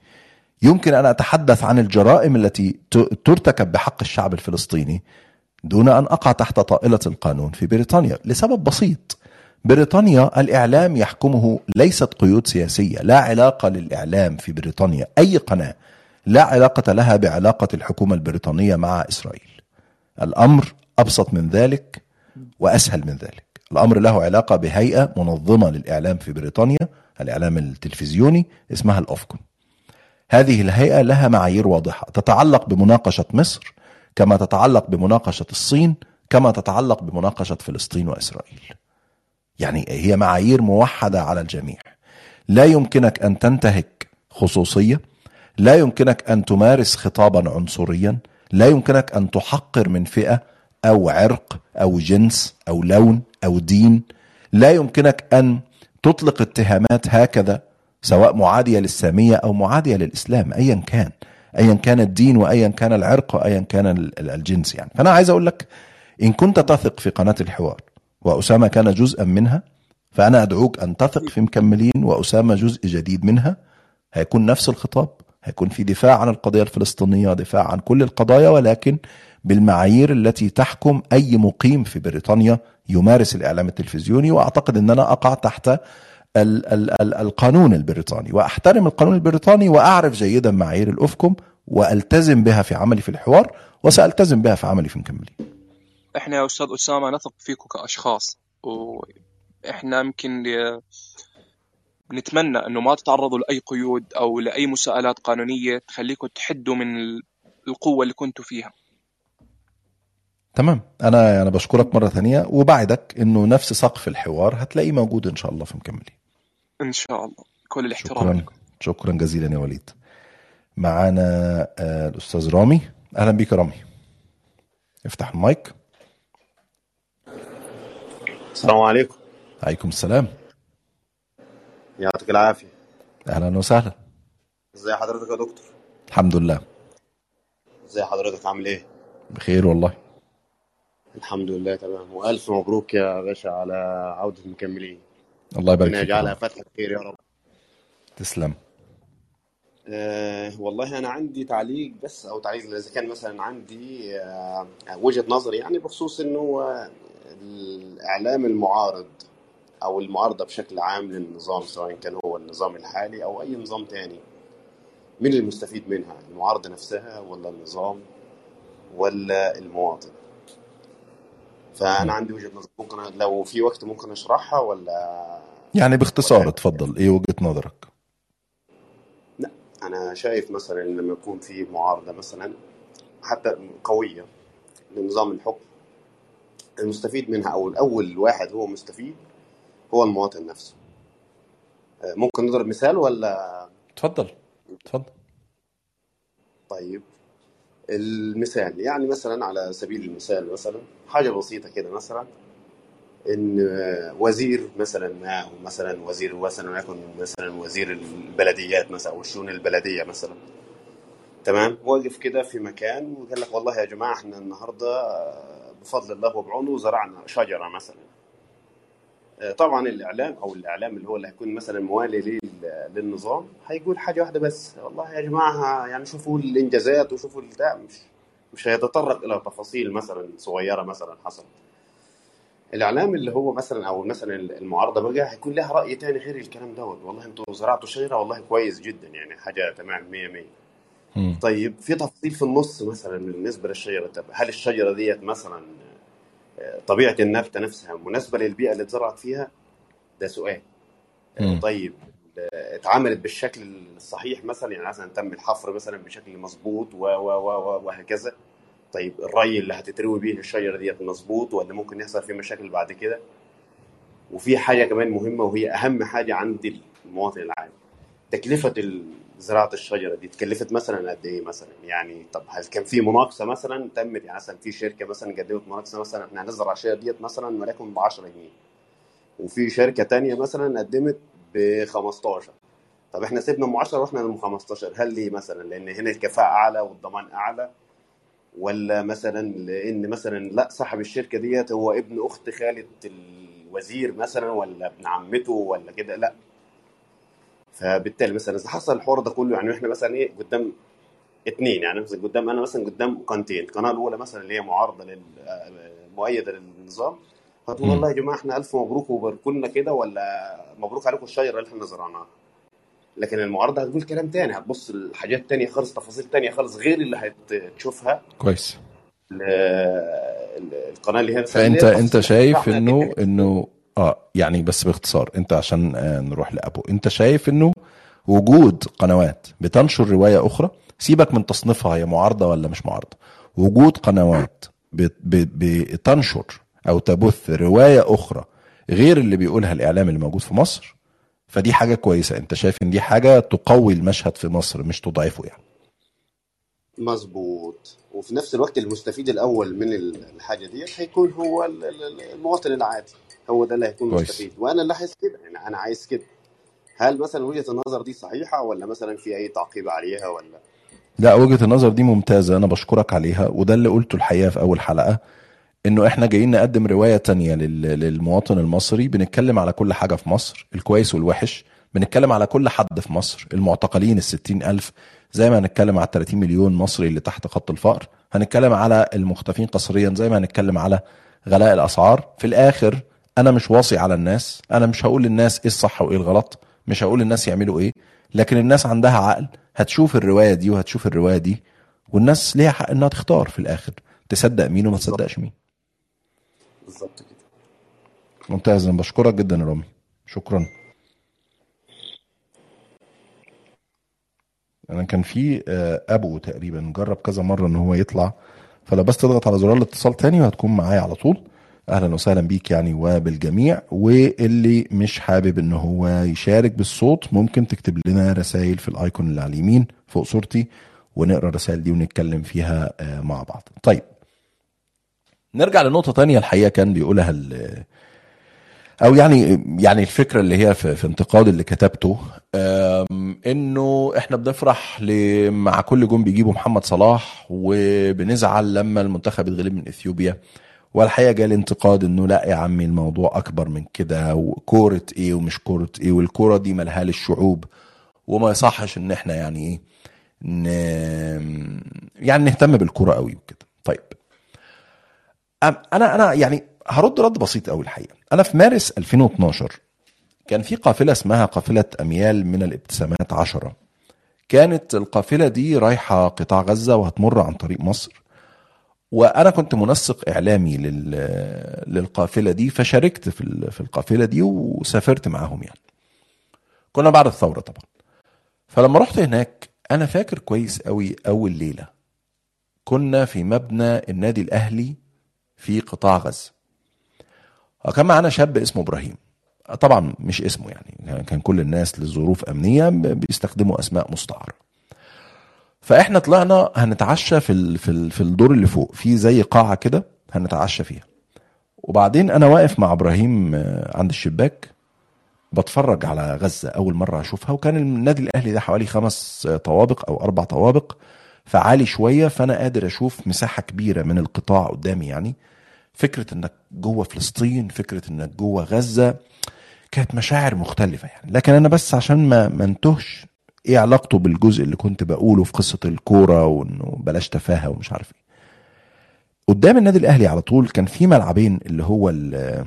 يمكن أن أتحدث عن الجرائم التي ترتكب بحق الشعب الفلسطيني دون أن أقع تحت طائلة القانون في بريطانيا. لسبب بسيط. بريطانيا الإعلام يحكمه ليست قيود سياسية لا علاقة للإعلام في بريطانيا أي قناة لا علاقة لها بعلاقة الحكومة البريطانية مع إسرائيل. الأمر أبسط من ذلك وأسهل من ذلك. الأمر له علاقة بهيئة منظمة للإعلام في بريطانيا الإعلام التلفزيوني اسمها الأوفكون هذه الهيئة لها معايير واضحة تتعلق بمناقشة مصر كما تتعلق بمناقشة الصين كما تتعلق بمناقشة فلسطين وإسرائيل. يعني هي معايير موحدة على الجميع. لا يمكنك أن تنتهك خصوصية لا يمكنك أن تمارس خطابا عنصريا لا يمكنك أن تحقر من فئة أو عرق أو جنس أو لون أو دين لا يمكنك أن تطلق اتهامات هكذا سواء معادية للسامية أو معادية للإسلام ايا كان ايا كان الدين وايا كان العرق وايا كان ال- ال- الجنس يعني. فأنا عايز أقول لك إن كنت تثق في قناة الحوار وأسامة كان جزءا منها فأنا أدعوك أن تثق في مكملين وأسامة جزء جديد منها. هيكون نفس الخطاب هيكون في دفاع عن القضية الفلسطينية ودفاع عن كل القضايا ولكن بالمعايير التي تحكم أي مقيم في بريطانيا يمارس الإعلام التلفزيوني. وأعتقد ان أنا أقع تحت ال ال ال القانون البريطاني. وأحترم القانون البريطاني وأعرف جيدا معايير الافكم وألتزم بها في عملي في الحوار وسألتزم بها في عملي في مكملين إحنا يا أستاذ أسامة نثق فيكم كأشخاص وإحنا يمكن نتمنى إنه ما تتعرضوا لأي قيود أو لأي مساءلات قانونية تخليكم تحدوا من ال- القوة اللي كنتوا فيها. تمام. أنا أنا بشكرك مرة ثانية وبعدك إنه نفس سقف الحوار هتلاقيه موجود إن شاء الله في مكملين. إن شاء الله. كل الاحترام شكرا. لكم. شكرا جزيلا يا وليد. معانا آه، الأستاذ رامي. أهلا بيك يا رامي. افتح المايك. السلام عليكم. عليكم السلام. يعطيك العافية. أهلا وسهلا. ازي حضرتك يا دكتور؟ الحمد لله. ازي حضرتك؟ عامل إيه؟ بخير والله. الحمد لله تمام. وألف مبروك يا باشا على عودة المكملين. الله يبارك فيك يجعلها. فتحة خير يا رب. تسلم. أه والله أنا عندي تعليق بس أو تعليق إذا كان مثلا عندي أه وجهة نظر يعني بخصوص إنه الإعلام المعارض أو المعارضة بشكل عام للنظام سواء كان هو النظام الحالي أو أي نظام تاني مين المستفيد منها؟ المعارضة نفسها ولا النظام ولا المواطن؟ فأنا عندي وجهة نظر. ممكن لو في وقت ممكن أشرحها ولا؟ يعني باختصار ولا اتفضل. إيه وجهة نظرك؟ لا أنا شايف مثلا لما يكون في معارضة مثلا حتى قوية لنظام الحكم المستفيد منها أو الأول واحد هو مستفيد هو المواطن نفسه. آه، ممكن نضرب مثال ولا؟ اتفضل اتفضل طيب المثال يعني مثلا على سبيل المثال مثلا حاجة بسيطة كده مثلا إن وزير مثلا ما أو مثلا وزير مثلا يكون مثلا وزير البلديات مثلا أو الشؤون البلدية مثلا. تمام؟ واقف كده في مكان وقال لك والله يا جماعة إحنا النهارده آه، بفضل الله وبعونه زرعنا شجرة مثلا. آه، طبعا الإعلام أو الإعلام اللي هو اللي هيكون مثلا موالي لل- للنظام هيقول حاجة واحدة بس والله يا جماعة يعني شوفوا الإنجازات وشوفوا البتاع مش مش هيتطرق إلى تفاصيل مثلا صغيرة مثلا حصلت. الإعلام اللي هو مثلا أو مثلا المعارضة بقى هيكون لها رأي تاني غير الكلام دوت. والله أنتوا زرعتوا شجرة والله كويس جدا يعني حاجة تمام 100 100 مم. طيب في تفاصيل في النص مثلا بالنسبة للشجرة؟ طب هل الشجرة ديت مثلا آه، طبيعة النبته نفسها مناسبة للبيئة اللي اتزرعت فيها؟ ده سؤال. آه، مم. طيب آه، اتعملت بالشكل الصحيح مثلا؟ يعني مثلا تم الحفر مثلا بشكل مظبوط و و و و- وهكذا. طيب الري اللي هتتروي بيه الشجرة ديت مظبوط ولا ممكن يحصل فيه مشاكل بعد كده؟ وفي حاجة كمان مهمة وهي أهم حاجة عند المواطن العادي تكلفة زراعة الشجرة دي تكلفت مثلا قد إيه مثلا؟ يعني طب هل كان في مناقصة مثلا تمت؟ يعني مثلا في شركة مثلا قدمت مناقصة مثلا إحنا هنزرع الشجره ديت مثلا ولكن ب 10 جنيه. وفي شركة تانية مثلا قدمت ب 15 طب إحنا سيبنا أم 10 وإحنا أم 15 هل ليه مثلا؟ لأن هنا الكفاءة أعلى والضمان أعلى؟ ولا مثلا لأن مثلا لا صاحب الشركة ديت هو ابن أخت خالة الوزير مثلا ولا ابن عمته ولا كده؟ لا. فبالتالي مثلا إذا حصل الحوار ده كله يعني إحنا مثلا إيه قدام اثنين يعني مثلا قدام أنا مثلا قدام قناتين القناه الأولى مثلا اللي هي معارضة لل آه، مؤيدة للنظام هتقول. والله يا جماعة إحنا ألف مبروك وباركوا كده ولا مبروك عليكم الشجره اللي إحنا زرعناها لكن المعارضة هتقول كلام تاني هتبص لحاجات تانية خالص تفاصيل تانية خالص غير اللي هتشوفها كويس ال- ال- القناة اللي هي فأنت أنت شايف إنه. إنه آه يعني بس باختصار انت عشان آه نروح لأبو. انت شايف انه وجود قنوات بتنشر رواية أخرى؟ سيبك من تصنيفها هي معارضة ولا مش معارضة. وجود قنوات بتنشر أو تبث رواية أخرى غير اللي بيقولها الإعلام اللي موجود في مصر فدي حاجة كويسة. انت شايف ان دي حاجة تقوي المشهد في مصر مش تضعفه يعني. مظبوط. وفي نفس الوقت المستفيد الأول من الحاجة دي هيكون هو ال- ال- المواطن العادي. هو ده اللي هيكون كويس. مستفيد. وأنا اللي عايز كده يعني أنا عايز كده. هل مثلا وجهة النظر دي صحيحة ولا مثلا في أي تعقيب عليها ولا؟ لا وجهة النظر دي ممتازة أنا بشكرك عليها. وده اللي قلته الحقيقة في أول حلقة إنه إحنا جايين نقدم رواية تانية لل- للمواطن المصري. بنتكلم على كل حاجة في مصر الكويس والوحش. بنتكلم على كل حد في مصر المعتقلين الستين ألف. زي ما هنتكلم على 30 مليون مصري اللي تحت خط الفقر. هنتكلم على المختفين قسريا زي ما هنتكلم على غلاء الأسعار. في الآخر أنا مش واصي على الناس أنا مش هقول للناس إيه الصح وإيه الغلط مش هقول للناس يعملوا إيه لكن الناس عندها عقل هتشوف الرواية دي وهتشوف الرواية دي والناس ليها حق إنها تختار في الآخر تصدق مين وما تصدقش مين. بالظبط كده. ممتاز أنا بشكرك جدا يا رامي. شكرا. أنا كان في آه، أبو تقريبا جرب كذا مرة إن هو يطلع فلو بس تضغط على زرار الاتصال تاني وهتكون معايا على طول. أهلا وسهلا بيك يعني وبالجميع. واللي مش حابب إن هو يشارك بالصوت ممكن تكتب لنا رسائل في الأيكون اللي على اليمين فوق صورتي ونقرأ الرسائل دي ونتكلم فيها آه، مع بعض. طيب نرجع لنقطة تانية الحقيقة كان بيقولها أو يعني يعني الفكرة اللي هي في, في انتقاد اللي كتبته إنه إحنا بنفرح مع كل جون بيجيبه محمد صلاح وبنزعل لما المنتخب يتغلب من إثيوبيا. والحقيقة جالي انتقاد إنه لا يا عمي الموضوع أكبر من كده وكورة إيه ومش كورة إيه والكورة دي مالها للشعوب وما يصحش إن إحنا يعني إيه ن... يعني نهتم بالكورة قوي وكده. طيب. أنا أنا يعني هرد رد بسيط قوي الحقيقة. أنا في مارس 2012 كان في قافلة اسمها قافلة أميال من الابتسامات عشرة. كانت القافلة دي رايحة قطاع غزة وهتمر عن طريق مصر. وأنا كنت منسق إعلامي لل... للقافلة دي فشاركت في في القافلة دي وسافرت معاهم يعني. كنا بعد الثورة طبعا. فلما رحت هناك أنا فاكر كويس قوي أول ليلة. كنا في مبنى النادي الأهلي في قطاع غزة. وكان معانا شاب اسمه إبراهيم. طبعا مش اسمه يعني كان كل الناس لظروف أمنية بيستخدموا أسماء مستعارة. فاحنا طلعنا هنتعشى في ال- في ال- في الدور اللي فوق. في زي قاعة كده هنتعشى فيها. وبعدين أنا واقف مع إبراهيم آه، عند الشباك بتفرج على غزة أول مرة أشوفها. وكان النادي الأهلي ده حوالي خمس طوابق أو أربع طوابق فعالي شوية فأنا قادر أشوف مساحة كبيرة من القطاع قدامي يعني. فكرة إنك جوه فلسطين فكرة إنك جوه غزة كانت مشاعر مختلفة يعني. لكن أنا بس عشان ما ما انتهش إيه علاقته بالجزء اللي كنت بقوله في قصة الكورة وانه بلاش تفاهة ومش عارف إيه. قدام النادي الأهلي على طول كان في ملعبين اللي هو ال-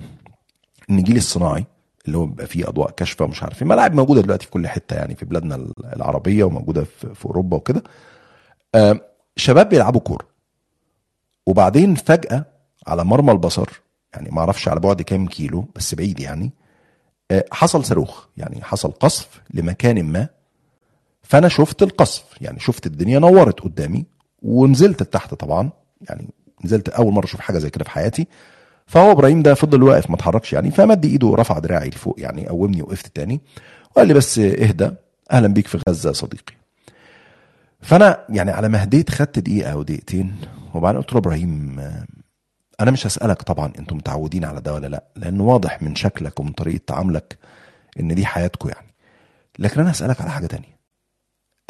النجيل الصناعي اللي هو بيبقى فيه أضواء كاشفه ومش عارف إيه. ملاعب موجودة دلوقتي في كل حتة يعني في بلادنا العربية وموجودة في, في أوروبا وكده. آه، شباب بيلعبوا كورة. وبعدين فجأة على مرمى البصر يعني ما أعرفش على بعد كام كيلو بس بعيد يعني آه، حصل صاروخ. يعني حصل قصف لمكان ما. فأنا شفت القصف يعني شفت الدنيا نورت قدامي ونزلت تحت طبعا يعني نزلت أول مرة أشوف حاجة زي كده في حياتي. فهو إبراهيم ده فضل واقف ما اتحركش يعني فمد إيده ورفع دراعي لفوق يعني قومني وقفت تاني. وقال لي بس اهدى أهلا بيك في غزة يا صديقي. فأنا يعني على ما هديت خدت دقيقة أو دقيقتين وبعدين قلت له إبراهيم أنا مش هسألك طبعا أنتم متعودين على ده ولا لأ لأن واضح من شكلك ومن طريقة تعاملك إن دي حياتكم يعني. لكن أنا هسألك على حاجة تانية.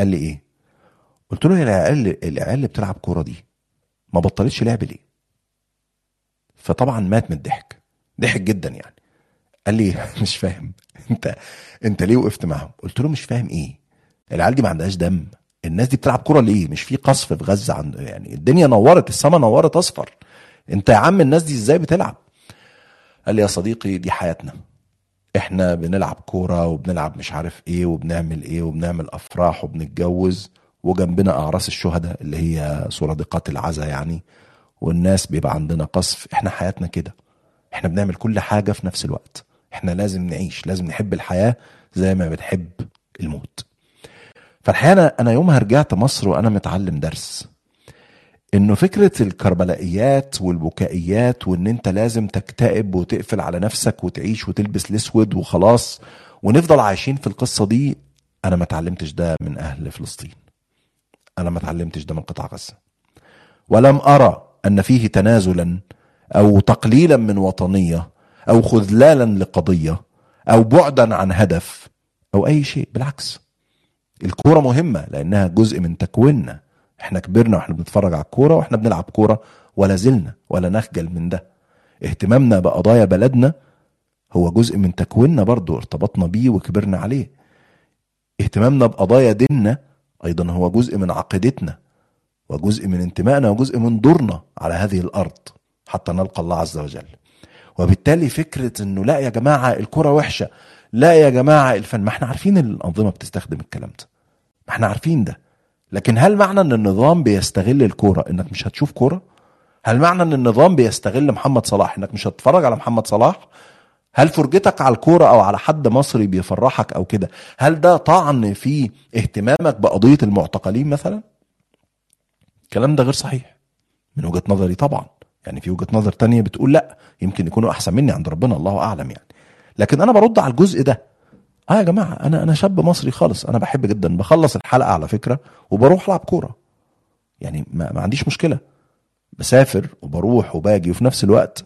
قال لي إيه؟ قلت له يا العيال اللي بتلعب كورة دي ما بطلتش لعب ليه؟ فطبعا مات من الضحك ضحك جدا يعني. قال لي مش فاهم. أنت أنت ليه وقفت معاهم؟ قلت له مش فاهم إيه؟ العيال دي ما عندهاش دم. الناس دي بتلعب كورة ليه؟ مش في قصف في غزة عند يعني الدنيا نورت السما نورت أصفر. أنت يا عم الناس دي إزاي بتلعب؟ قال لي يا صديقي دي حياتنا. إحنا بنلعب كورة وبنلعب مش عارف إيه وبنعمل إيه وبنعمل أفراح وبنتجوز وجنبنا أعراس الشهداء اللي هي سرادقات العزا يعني والناس بيبقى عندنا قصف. إحنا حياتنا كده. إحنا بنعمل كل حاجة في نفس الوقت. إحنا لازم نعيش لازم نحب الحياة زي ما بنحب الموت. فالحقيقة أنا يومها رجعت مصر وأنا متعلم درس. إنه فكرة الكربلائيات والبكائيات وإن أنت لازم تكتئب وتقفل على نفسك وتعيش وتلبس الأسود وخلاص ونفضل عايشين في القصة دي أنا ما اتعلمتش ده من أهل فلسطين. أنا ما اتعلمتش ده من قطاع غزة. ولم أرى أن فيه تنازلا أو تقليلا من وطنية أو خذلالا لقضية أو بعدا عن هدف أو أي شيء بالعكس. الكورة مهمة لأنها جزء من تكويننا. إحنا كبرنا وإحنا بنتفرج على الكورة وإحنا بنلعب كورة ولا زلنا ولا نخجل من ده. اهتمامنا بقضايا بلدنا هو جزء من تكويننا برضو ارتبطنا بيه وكبرنا عليه. اهتمامنا بقضايا ديننا أيضا هو جزء من عقيدتنا وجزء من انتمائنا وجزء من دورنا على هذه الأرض حتى نلقى الله عز وجل. وبالتالي فكرة إنه لا يا جماعة الكره وحشة لا يا جماعة الفن ما إحنا عارفين الأنظمة بتستخدم الكلام ده. ما إحنا عارفين ده. لكن هل معنى إن النظام بيستغل الكورة؟ إنك مش هتشوف كورة؟ هل معنى إن النظام بيستغل محمد صلاح؟ إنك مش هتتفرج على محمد صلاح؟ هل فرجتك على الكورة أو على حد مصري بيفرحك أو كده؟ هل ده طعن في اهتمامك بقضية المعتقلين مثلا؟ الكلام ده غير صحيح. من وجهة نظري طبعا. يعني في وجهة نظر تانية بتقول لأ يمكن يكونوا أحسن مني عند ربنا الله أعلم يعني. لكن أنا برد على الجزء ده. آه يا جماعة أنا أنا شاب مصري خالص أنا بحب جدا بخلص الحلقة على فكرة وبروح ألعب كورة. يعني ما, ما عنديش مشكلة. بسافر وبروح وباجي وفي نفس الوقت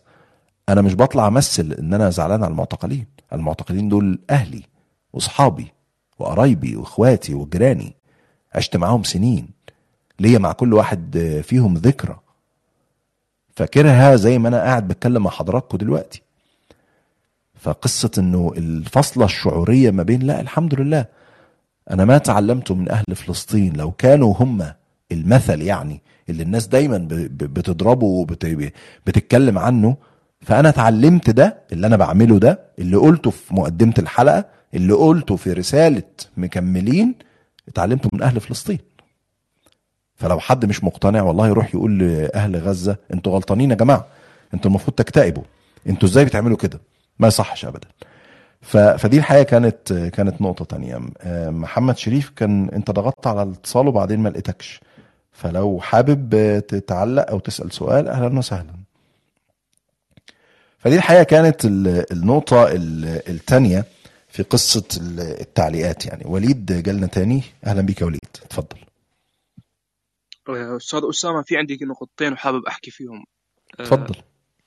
أنا مش بطلع أمثل إن أنا زعلان على المعتقلين. المعتقلين دول أهلي وأصحابي وقرايبي وإخواتي وجيراني. عشت معاهم سنين. ليا مع كل واحد فيهم ذكرى. فاكرها زي ما أنا قاعد بتكلم مع حضراتكم دلوقتي. فقصة إنه الفصلة الشعورية ما بين لا الحمد لله. أنا ما تعلمته من أهل فلسطين لو كانوا هم المثل يعني اللي الناس دايما بتضربه وبتتكلم عنه فأنا اتعلمت ده اللي أنا بعمله ده اللي قلته في مقدمة الحلقة اللي قلته في رسالة مكملين اتعلمته من أهل فلسطين. فلو حد مش مقتنع والله يروح يقول لأهل غزة أنتوا غلطانين يا جماعة أنتوا المفروض تكتئبوا أنتوا إزاي بتعملوا كده؟ ما يصحش ابدا. فدي الحقيقة كانت كانت نقطة تانية. محمد شريف كان انت ضغطت على الاتصال وبعدين ما لقيتكش. فلو حابب تتعلق أو تسأل سؤال أهلا وسهلا. فدي الحقيقة كانت ال- النقطة ال- التانية في قصة ال- التعليقات يعني. وليد جالنا تاني. أهلا بيك يا وليد. اتفضل. أستاذ أسامة في عندي نقطتين وحابب أحكي فيهم. آه، اتفضل.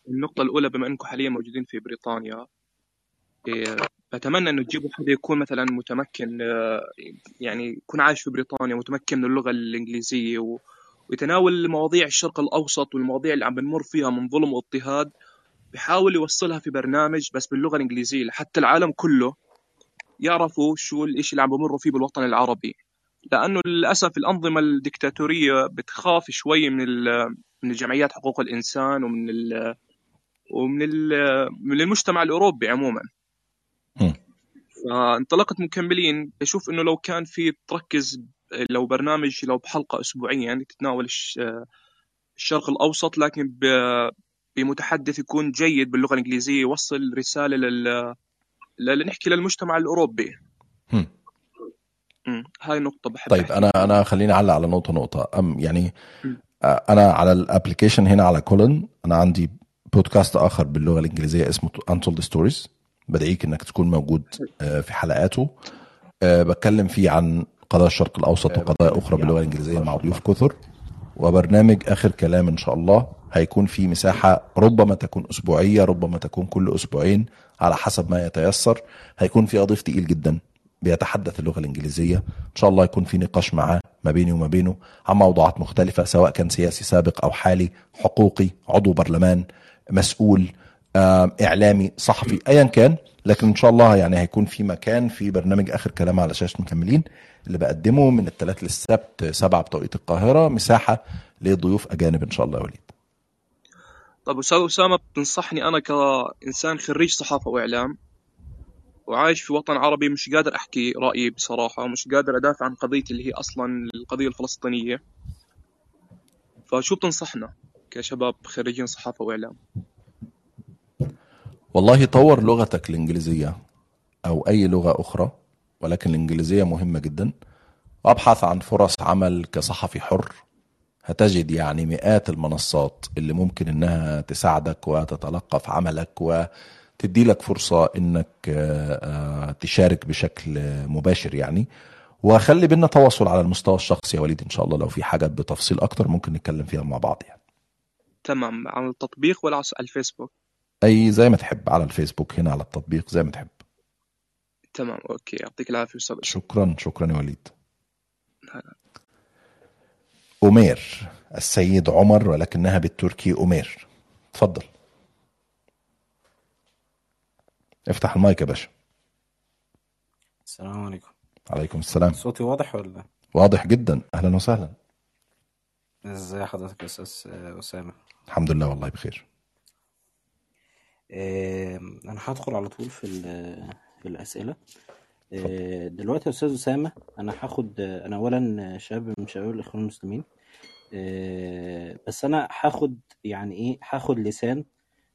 النقطة الأولى بما أنكم حاليا موجودين في بريطانيا إيه، بتمنى إنه تجيبوا حدا يكون مثلا متمكن آه، يعني يكون عايش في بريطانيا متمكن من اللغة الإنجليزية و- ويتناول مواضيع الشرق الأوسط والمواضيع اللي عم بنمر فيها من ظلم واضطهاد بحاول يوصلها في برنامج بس باللغة الإنجليزية لحتى العالم كله يعرفوا شو الإشي اللي عم بمروا فيه بالوطن العربي. لأنه للأسف الأنظمة الدكتاتورية بتخاف شوي من ال- من الجمعيات حقوق الإنسان ومن ال ومن ال- من المجتمع الأوروبي عموما. فانطلقت مكملين بشوف إنه لو كان في تركز لو برنامج لو بحلقة اسبوعيا تتناول الش- الشرق الأوسط لكن بمتحدث يكون جيد باللغة الإنجليزية يوصل رسالة لل لنحكي للمجتمع الأوروبي. هاي نقطة بحب طيب أحكي أنا. أنا خليني أعلق على نقطه نقطة أم يعني. آه، أنا على الأبلكيشن هنا على كولن أنا عندي بودكاست آخر باللغة الإنجليزية اسمه Untold Stories. بدعيك إنك تكون موجود آه، في حلقاته. آه، بتكلم فيه عن قضايا الشرق الأوسط وقضايا أخرى باللغة الإنجليزية مع ضيوف كثر. وبرنامج آخر كلام إن شاء الله هيكون فيه مساحة ربما تكون أسبوعية ربما تكون كل أسبوعين على حسب ما يتيسر. هيكون فيه ضيف تقيل جدا بيتحدث اللغة الإنجليزية. إن شاء الله يكون في نقاش معاه ما بيني وما بينه عن موضوعات مختلفة سواء كان سياسي سابق أو حالي حقوقي عضو برلمان. مسؤول إعلامي صحفي ايا كان. لكن إن شاء الله يعني هيكون في مكان في برنامج آخر كلام على شاشة مكملين اللي بقدمه من الثلاث للسبت سبعة بتوقيت القاهرة مساحة لضيوف أجانب إن شاء الله يا وليد. طب أستاذ اسامه بتنصحني أنا كإنسان خريج صحافة وإعلام وعايش في وطن عربي مش قادر أحكي رأيي بصراحة ومش قادر أدافع عن قضيتي اللي هي أصلا القضية الفلسطينية. فشو بتنصحنا؟ كشباب خريجين صحافة وإعلام. والله طور لغتك الإنجليزية أو أي لغة أخرى ولكن الإنجليزية مهمة جدا. وأبحث عن فرص عمل كصحفي حر. هتجد يعني مئات المنصات اللي ممكن إنها تساعدك وتتلقف عملك تدي لك فرصة إنك آه، آه، تشارك بشكل مباشر يعني. وخلي بينا تواصل على المستوى الشخصي يا وليد إن شاء الله لو في حاجات بتفصيل أكتر ممكن نتكلم فيها مع بعض يعني. تمام على التطبيق ولا على الفيسبوك؟ أي زي ما تحب على الفيسبوك هنا على التطبيق زي ما تحب. تمام أوكي يعطيك العافية أستاذ. شكرا شكرا يا وليد. هلا. أمير السيد عمر ولكنها بالتركي أمير. تفضل. افتح المايك يا باشا. السلام عليكم. عليكم السلام. صوتي واضح ولا؟ واضح جدا. أهلا وسهلا. إزاي حضرتك يا أستاذ أسامة؟ الحمد لله والله بخير. أنا هدخل على طول في ال- في الأسئلة. آه، دلوقتي يا أستاذ أسامة أنا هاخد أنا اولا شاب من شباب الإخوان المسلمين. آه، بس أنا هاخد يعني إيه هاخد لسان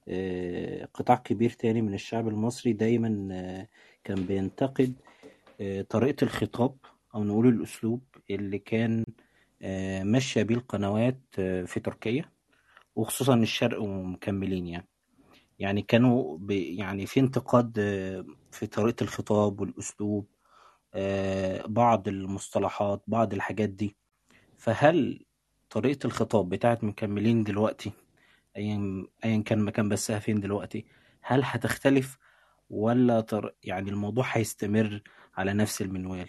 آه، قطاع كبير تاني من الشعب المصري. دايما آه، كان بينتقد آه، طريقة الخطاب أو نقول الأسلوب اللي كان ماشية بيه القنوات آه، في تركيا وخصوصا الشرق ومكملين يعني يعني كانوا يعني في انتقاد آه، في طريقة الخطاب والأسلوب آه، بعض المصطلحات بعض الحاجات دي فهل طريقة الخطاب بتاعت مكملين دلوقتي ايا ايا كان مكان بثها فين دلوقتي هل هتختلف ولا. يعني الموضوع هيستمر على نفس المنوال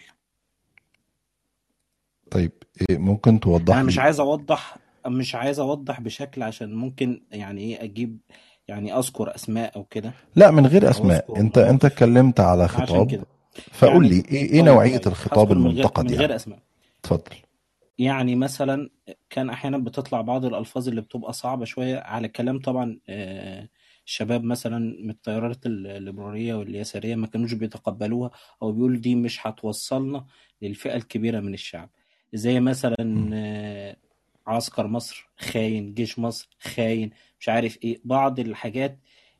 طيب إيه ممكن توضح أنا مش عايز أوضح مش عايز أوضح بشكل عشان ممكن يعني إيه أجيب يعني أذكر أسماء أو كده. لا من غير أسماء. أنت أنت اتكلمت على خطاب. فقول يعني لي إيه إيه طيب الخطاب هذكر من غير المنتقد من يعني؟ غير أسماء. اتفضل. يعني مثلا كان أحيانا بتطلع بعض الألفاظ اللي بتبقى صعبة شوية على كلام طبعا آه، الشباب مثلا من التيارات الليبرالية واليسارية ما كانوش بيتقبلوها أو بيقول دي مش هتوصلنا للفئة الكبيرة من الشعب. زي مثلا. آه، عسكر مصر خاين جيش مصر خاين مش عارف إيه بعض الحاجات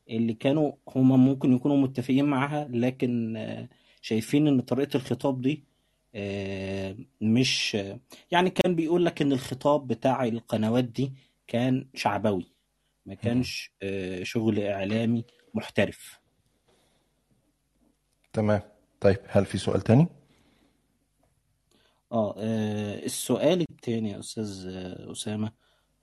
اللي كانوا هما ممكن يكونوا متفقين معاها لكن آه، شايفين إن طريقة الخطاب دي آه، مش يعني كان بيقول لك إن الخطاب بتاع القنوات دي كان شعبوي ما. كانش شغل إعلامي محترف تمام طيب هل في سؤال تاني آه آه، السؤال التاني يا أستاذ آه، أسامة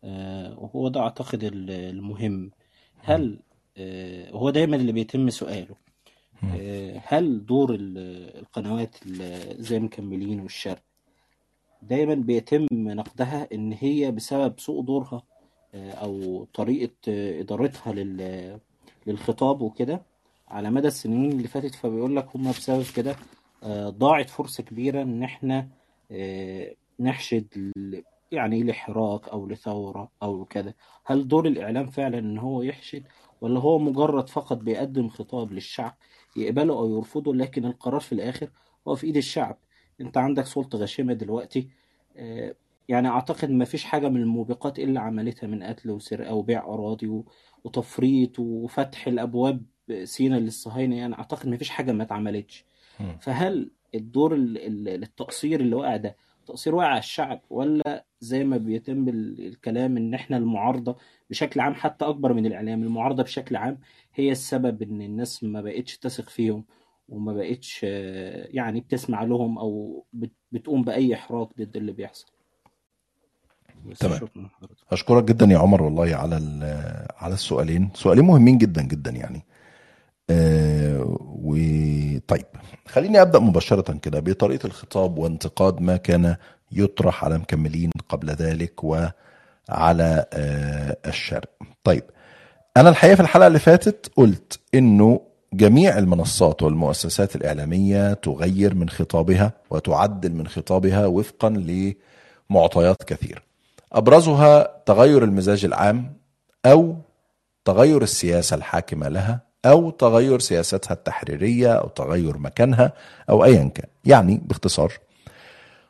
آه، وهو ده أعتقد ال- المهم مم. هل آه، هو دايما اللي بيتم سؤاله مم. آه، هل دور ال- القنوات ال- زي مكملين والشرق دايما بيتم نقدها إن هي بسبب سوء دورها آه، أو طريقة آه، إدارتها لل- للخطاب وكده على مدى السنين اللي فاتت فبيقول لك هم بسبب كده آه، ضاعت فرصة كبيرة إن إحنا آه، نحشد ل- يعني لحراك أو لثورة أو كده هل دور الإعلام فعلا إن هو يحشد ولا هو مجرد فقط بيقدم خطاب للشعب يقبله أو يرفضه لكن القرار في الآخر هو في إيد الشعب؟ أنت عندك سلطة غاشمة دلوقتي آه، يعني أعتقد ما فيش حاجة من الموبقات إلا عملتها من قتل وسرقة وبيع أراضي وتفريط وفتح الأبواب سينا للصهاينة يعني أعتقد ما فيش حاجة ما اتعملتش. فهل الدور ال- ال- التقصير اللي واقع ده. تقصير واقع على الشعب ولا زي ما بيتم ال- الكلام إن إحنا المعارضة بشكل عام حتى أكبر من الإعلام المعارضة بشكل عام هي السبب إن الناس ما بقتش تثق فيهم وما بقتش يعني بتسمع لهم أو بت- بتقوم بأي إحراج ضد اللي بيحصل. تمام. أشكرك جدا يا عمر والله على على السؤالين. سؤالين مهمين جدا جدا يعني. آه وطيب خليني أبدأ مباشرة كده بطريقة الخطاب وانتقاد ما كان يطرح على مكملين قبل ذلك وعلى آه الشرق طيب أنا الحقيقة في الحلقة اللي فاتت قلت إنه جميع المنصات والمؤسسات الإعلامية تغير من خطابها وتعدل من خطابها وفقا لمعطيات كثيرة. أبرزها تغير المزاج العام أو تغير السياسة الحاكمة لها أو تغير سياستها التحريرية أو تغير مكانها أو ايا كان. يعني باختصار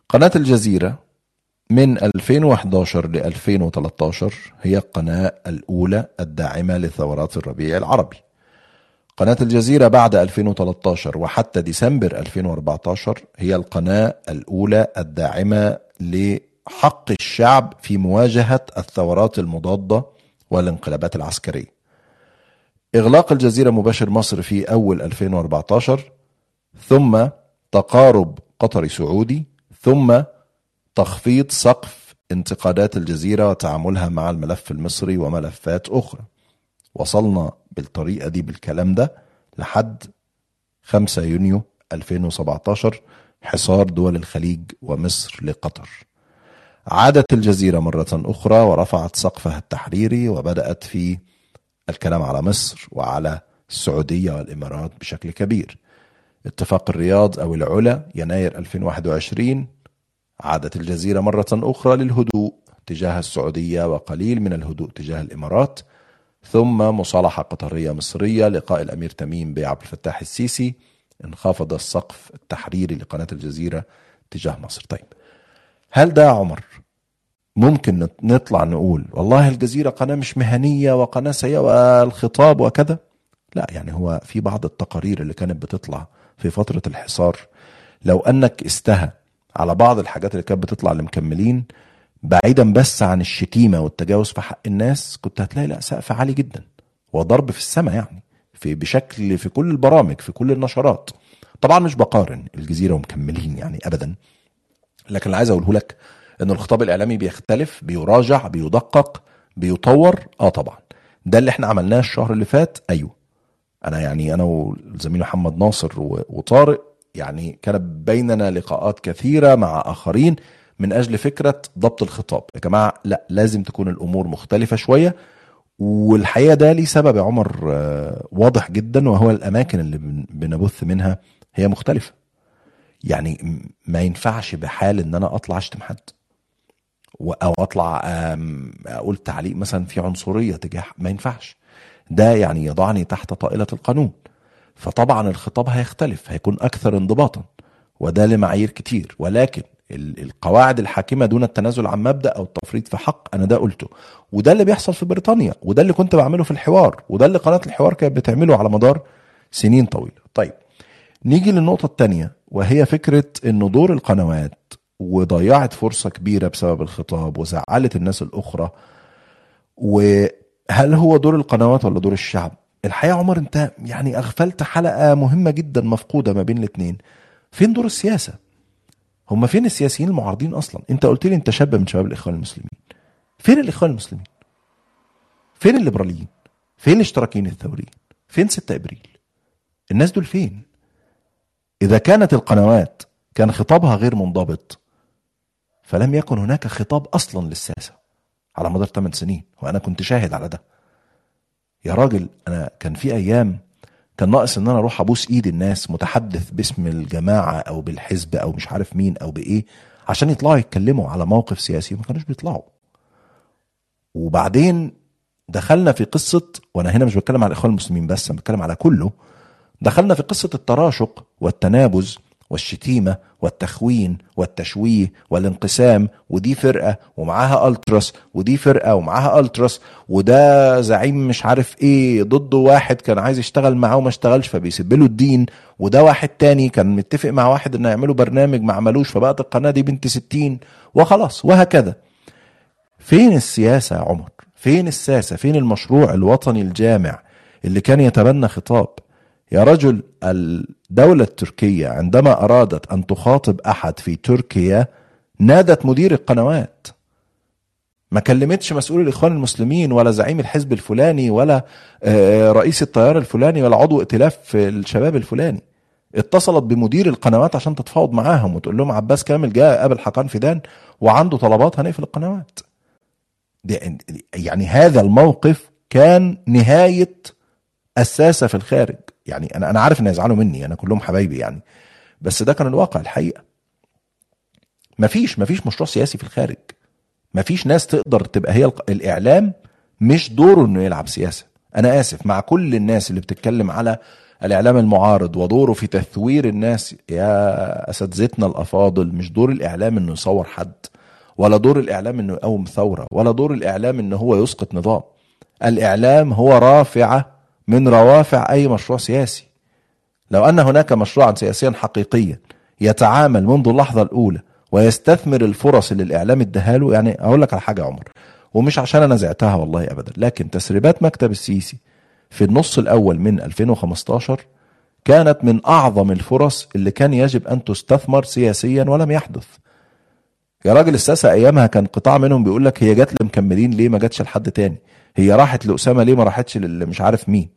قناة الجزيرة من 2011 ل 2013 هي القناة الأولى الداعمة لثورات الربيع العربي. قناة الجزيرة بعد 2013 وحتى ديسمبر 2014 هي القناة الأولى الداعمة لحق الشعب في مواجهة الثورات المضادة والانقلابات العسكرية. إغلاق الجزيرة مباشر مصر في أول 2014 ثم تقارب قطري سعودي ثم تخفيض سقف انتقادات الجزيرة وتعاملها مع الملف المصري وملفات أخرى. وصلنا بالطريقة دي بالكلام ده لحد 5 يونيو 2017 حصار دول الخليج ومصر لقطر. عادت الجزيرة مرة أخرى ورفعت سقفها التحريري وبدأت في الكلام على مصر وعلى السعودية والإمارات بشكل كبير. اتفاق الرياض أو العلا يناير 2021 عادت الجزيرة مرة أخرى للهدوء تجاه السعودية وقليل من الهدوء تجاه الإمارات. ثم مصالحة قطرية مصرية لقاء الأمير تميم بعبد الفتاح السيسي انخفض السقف التحريري لقناة الجزيرة تجاه مصر. طيب هل ده عمر؟ ممكن نطلع نقول والله الجزيرة قناة مش مهنية وقناة سيئة والخطاب وكذا. لا يعني هو في بعض التقارير اللي كانت بتطلع في فترة الحصار لو أنك استهى على بعض الحاجات اللي كانت بتطلع لمكملين بعيدا بس عن الشتيمة والتجاوز في حق الناس كنت هتلاقي لا سقف عالي جدا وضرب في السماء يعني في بشكل في كل البرامج في كل النشرات. طبعا مش بقارن الجزيرة ومكملين يعني أبدا لكن اللي عايز أقوله لك ان الخطاب الإعلامي بيختلف بيراجع بيدقق بيطور. آه طبعا. ده اللي إحنا عملناه الشهر اللي فات. أيوه. أنا يعني أنا والزميل محمد ناصر وطارق يعني كانت بيننا لقاءات كثيرة مع آخرين من أجل فكرة ضبط الخطاب. يا جماعة لا لازم تكون الأمور مختلفة شوية. والحقيقة ده ليه سبب يا عمر؟ واضح جدا وهو الأماكن اللي بنبث منها هي مختلفة. يعني ما ينفعش بحال إن أنا أطلع أشتم حد. أو أطلع أقول تعليق مثلا في عنصرية تجاه ما ينفعش. ده يعني يضعني تحت طائلة القانون. فطبعا الخطاب هيختلف هيكون أكثر انضباطا وده لمعايير كتير. ولكن القواعد الحاكمة دون التنازل عن مبدأ أو التفريط في حق أنا ده قلته. وده اللي بيحصل في بريطانيا وده اللي كنت بعمله في الحوار وده اللي قناة الحوار كانت بتعمله على مدار سنين طويلة. طيب نيجي للنقطة الثانية وهي فكرة إنه دور القنوات وضيعت فرصة كبيرة بسبب الخطاب وزعلت الناس الأخرى. وهل هو دور القنوات ولا دور الشعب؟ الحقيقة عمر أنت يعني أغفلت حلقة مهمة جدا مفقودة ما بين الاتنين. فين دور السياسة؟ هم فين السياسيين المعارضين أصلا؟ أنت قلت لي أنت شاب من شباب الإخوان المسلمين. فين الإخوان المسلمين؟ فين الليبراليين؟ فين الاشتراكيين الثوريين؟ فين 6 إبريل؟ الناس دول فين؟ إذا كانت القنوات كان خطابها غير منضبط فلم يكن هناك خطاب أصلا للساسة على مدار 8 سنين وأنا كنت شاهد على ده. يا راجل أنا كان في أيام كان ناقص إن أنا أروح أبوس إيد الناس متحدث باسم الجماعة أو بالحزب أو مش عارف مين أو بإيه عشان يطلعوا يتكلموا على موقف سياسي ما كانوش بيطلعوا. وبعدين دخلنا في قصة وأنا هنا مش بتكلم على الإخوان المسلمين بس أنا بتكلم على كله دخلنا في قصة التراشق والتنابز والشتيمة والتخوين والتشويه والانقسام ودي فرقة ومعاها ألتراس ودي فرقة ومعاها ألتراس وده زعيم مش عارف إيه ضد واحد كان عايز يشتغل معاه وما اشتغلش فبيسب له الدين وده واحد تاني كان متفق مع واحد إنه يعملوا برنامج ما عملوش فبقت القناة دي بنت ستين وخلاص وهكذا. فين السياسة يا عمر؟ فين الساسة؟ فين المشروع الوطني الجامع اللي كان يتبنى خطاب؟ يا رجل الدولة التركية عندما أرادت أن تخاطب أحد في تركيا نادت مدير القنوات. ما كلمتش مسؤول الإخوان المسلمين ولا زعيم الحزب الفلاني ولا رئيس التيار الفلاني ولا عضو ائتلاف الشباب الفلاني. اتصلت بمدير القنوات عشان تتفاوض معاهم وتقول لهم عباس كامل جاء قابل حقان فيدان وعنده طلبات هنقفل القنوات. يعني هذا الموقف كان نهاية الساسة في الخارج. يعني أنا أنا عارف ان يزعلوا مني أنا كلهم حبايبي يعني. بس ده كان الواقع الحقيقة. مفيش مفيش مشروع سياسي في الخارج. مفيش ناس تقدر تبقى هي الإعلام مش دوره إنه يلعب سياسة. أنا آسف مع كل الناس اللي بتتكلم على الإعلام المعارض ودوره في تثوير الناس يا اساتذتنا الأفاضل مش دور الإعلام إنه يصور حد ولا دور الإعلام إنه يقوم ثورة ولا دور الإعلام إنه هو يسقط نظام. الإعلام هو رافعه من روافع أي مشروع سياسي. لو أن هناك مشروعا سياسيا حقيقيا يتعامل منذ اللحظة الأولى ويستثمر الفرص اللي الاعلام اداها له يعني أقول لك على حاجة يا عمر ومش عشان أنا زعتها والله ابدا لكن تسريبات مكتب السيسي في النص الأول من 2015 كانت من أعظم الفرص اللي كان يجب أن تستثمر سياسيا ولم يحدث. يا راجل الساسة أيامها كان قطاع منهم بيقول لك هي جت لمكملين ليه ما جاتش لحد تاني؟ هي راحت لأسامة ليه ما راحتش مش عارف مين؟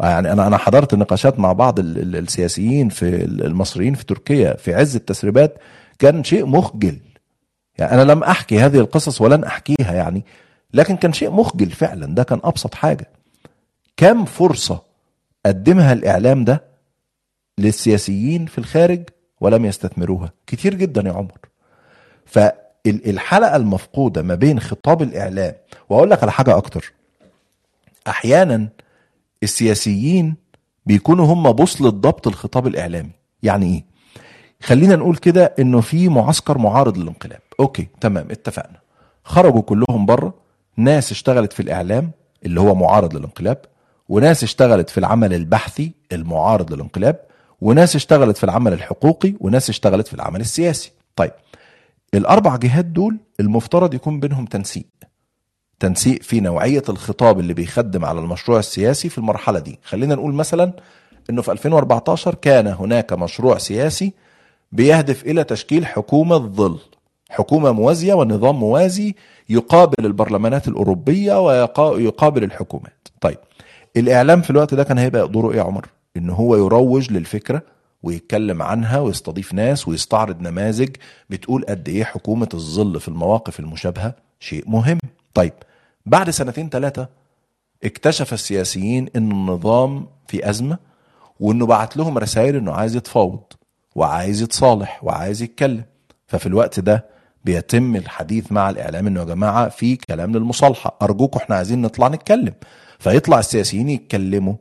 يعني أنا أنا حضرت نقاشات مع بعض ال- ال- السياسيين في المصريين في تركيا في عز التسريبات كان شيء مخجل. يعني أنا لم أحكي هذه القصص ولن أحكيها يعني لكن كان شيء مخجل فعلا ده كان أبسط حاجة. كم فرصة قدمها الإعلام ده للسياسيين في الخارج ولم يستثمروها؟ كتير جدا يا عمر. فالحلقه المفقودة ما بين خطاب الإعلام وأقول لك على حاجة أكتر. أحيانا السياسيين بيكونوا هم بوصلة ضبط الخطاب الإعلامي. يعني إيه؟ خلينا نقول كده إنه في معسكر معارض للانقلاب. أوكي تمام اتفقنا. خرجوا كلهم بره ناس اشتغلت في الإعلام اللي هو معارض للانقلاب. وناس اشتغلت في العمل البحثي المعارض للانقلاب. وناس اشتغلت في العمل الحقوقي. وناس اشتغلت في العمل السياسي. طيب الأربع جهات دول المفترض يكون بينهم تنسيق. تنسيق في نوعية الخطاب اللي بيخدم على المشروع السياسي في المرحلة دي. خلينا نقول مثلا إنه في 2014 كان هناك مشروع سياسي بيهدف إلى تشكيل حكومة ظل حكومة موازية ونظام موازي يقابل البرلمانات الأوروبية ويقابل الحكومات. طيب الإعلام في الوقت ده كان هيبقى دوره إيه يا عمر؟ إن هو يروج للفكرة ويتكلم عنها ويستضيف ناس ويستعرض نماذج بتقول قد إيه حكومة الظل في المواقف المشابهة شيء مهم. طيب بعد سنتين ثلاثة اكتشف السياسيين إن النظام في أزمة وإنه بعت لهم رسائل إنه عايز يتفاوض وعايز يتصالح وعايز يتكلم. ففي الوقت ده بيتم الحديث مع الإعلام إنه يا جماعة في كلام للمصالحة أرجوكم إحنا عايزين نطلع نتكلم. فيطلع السياسيين يتكلموا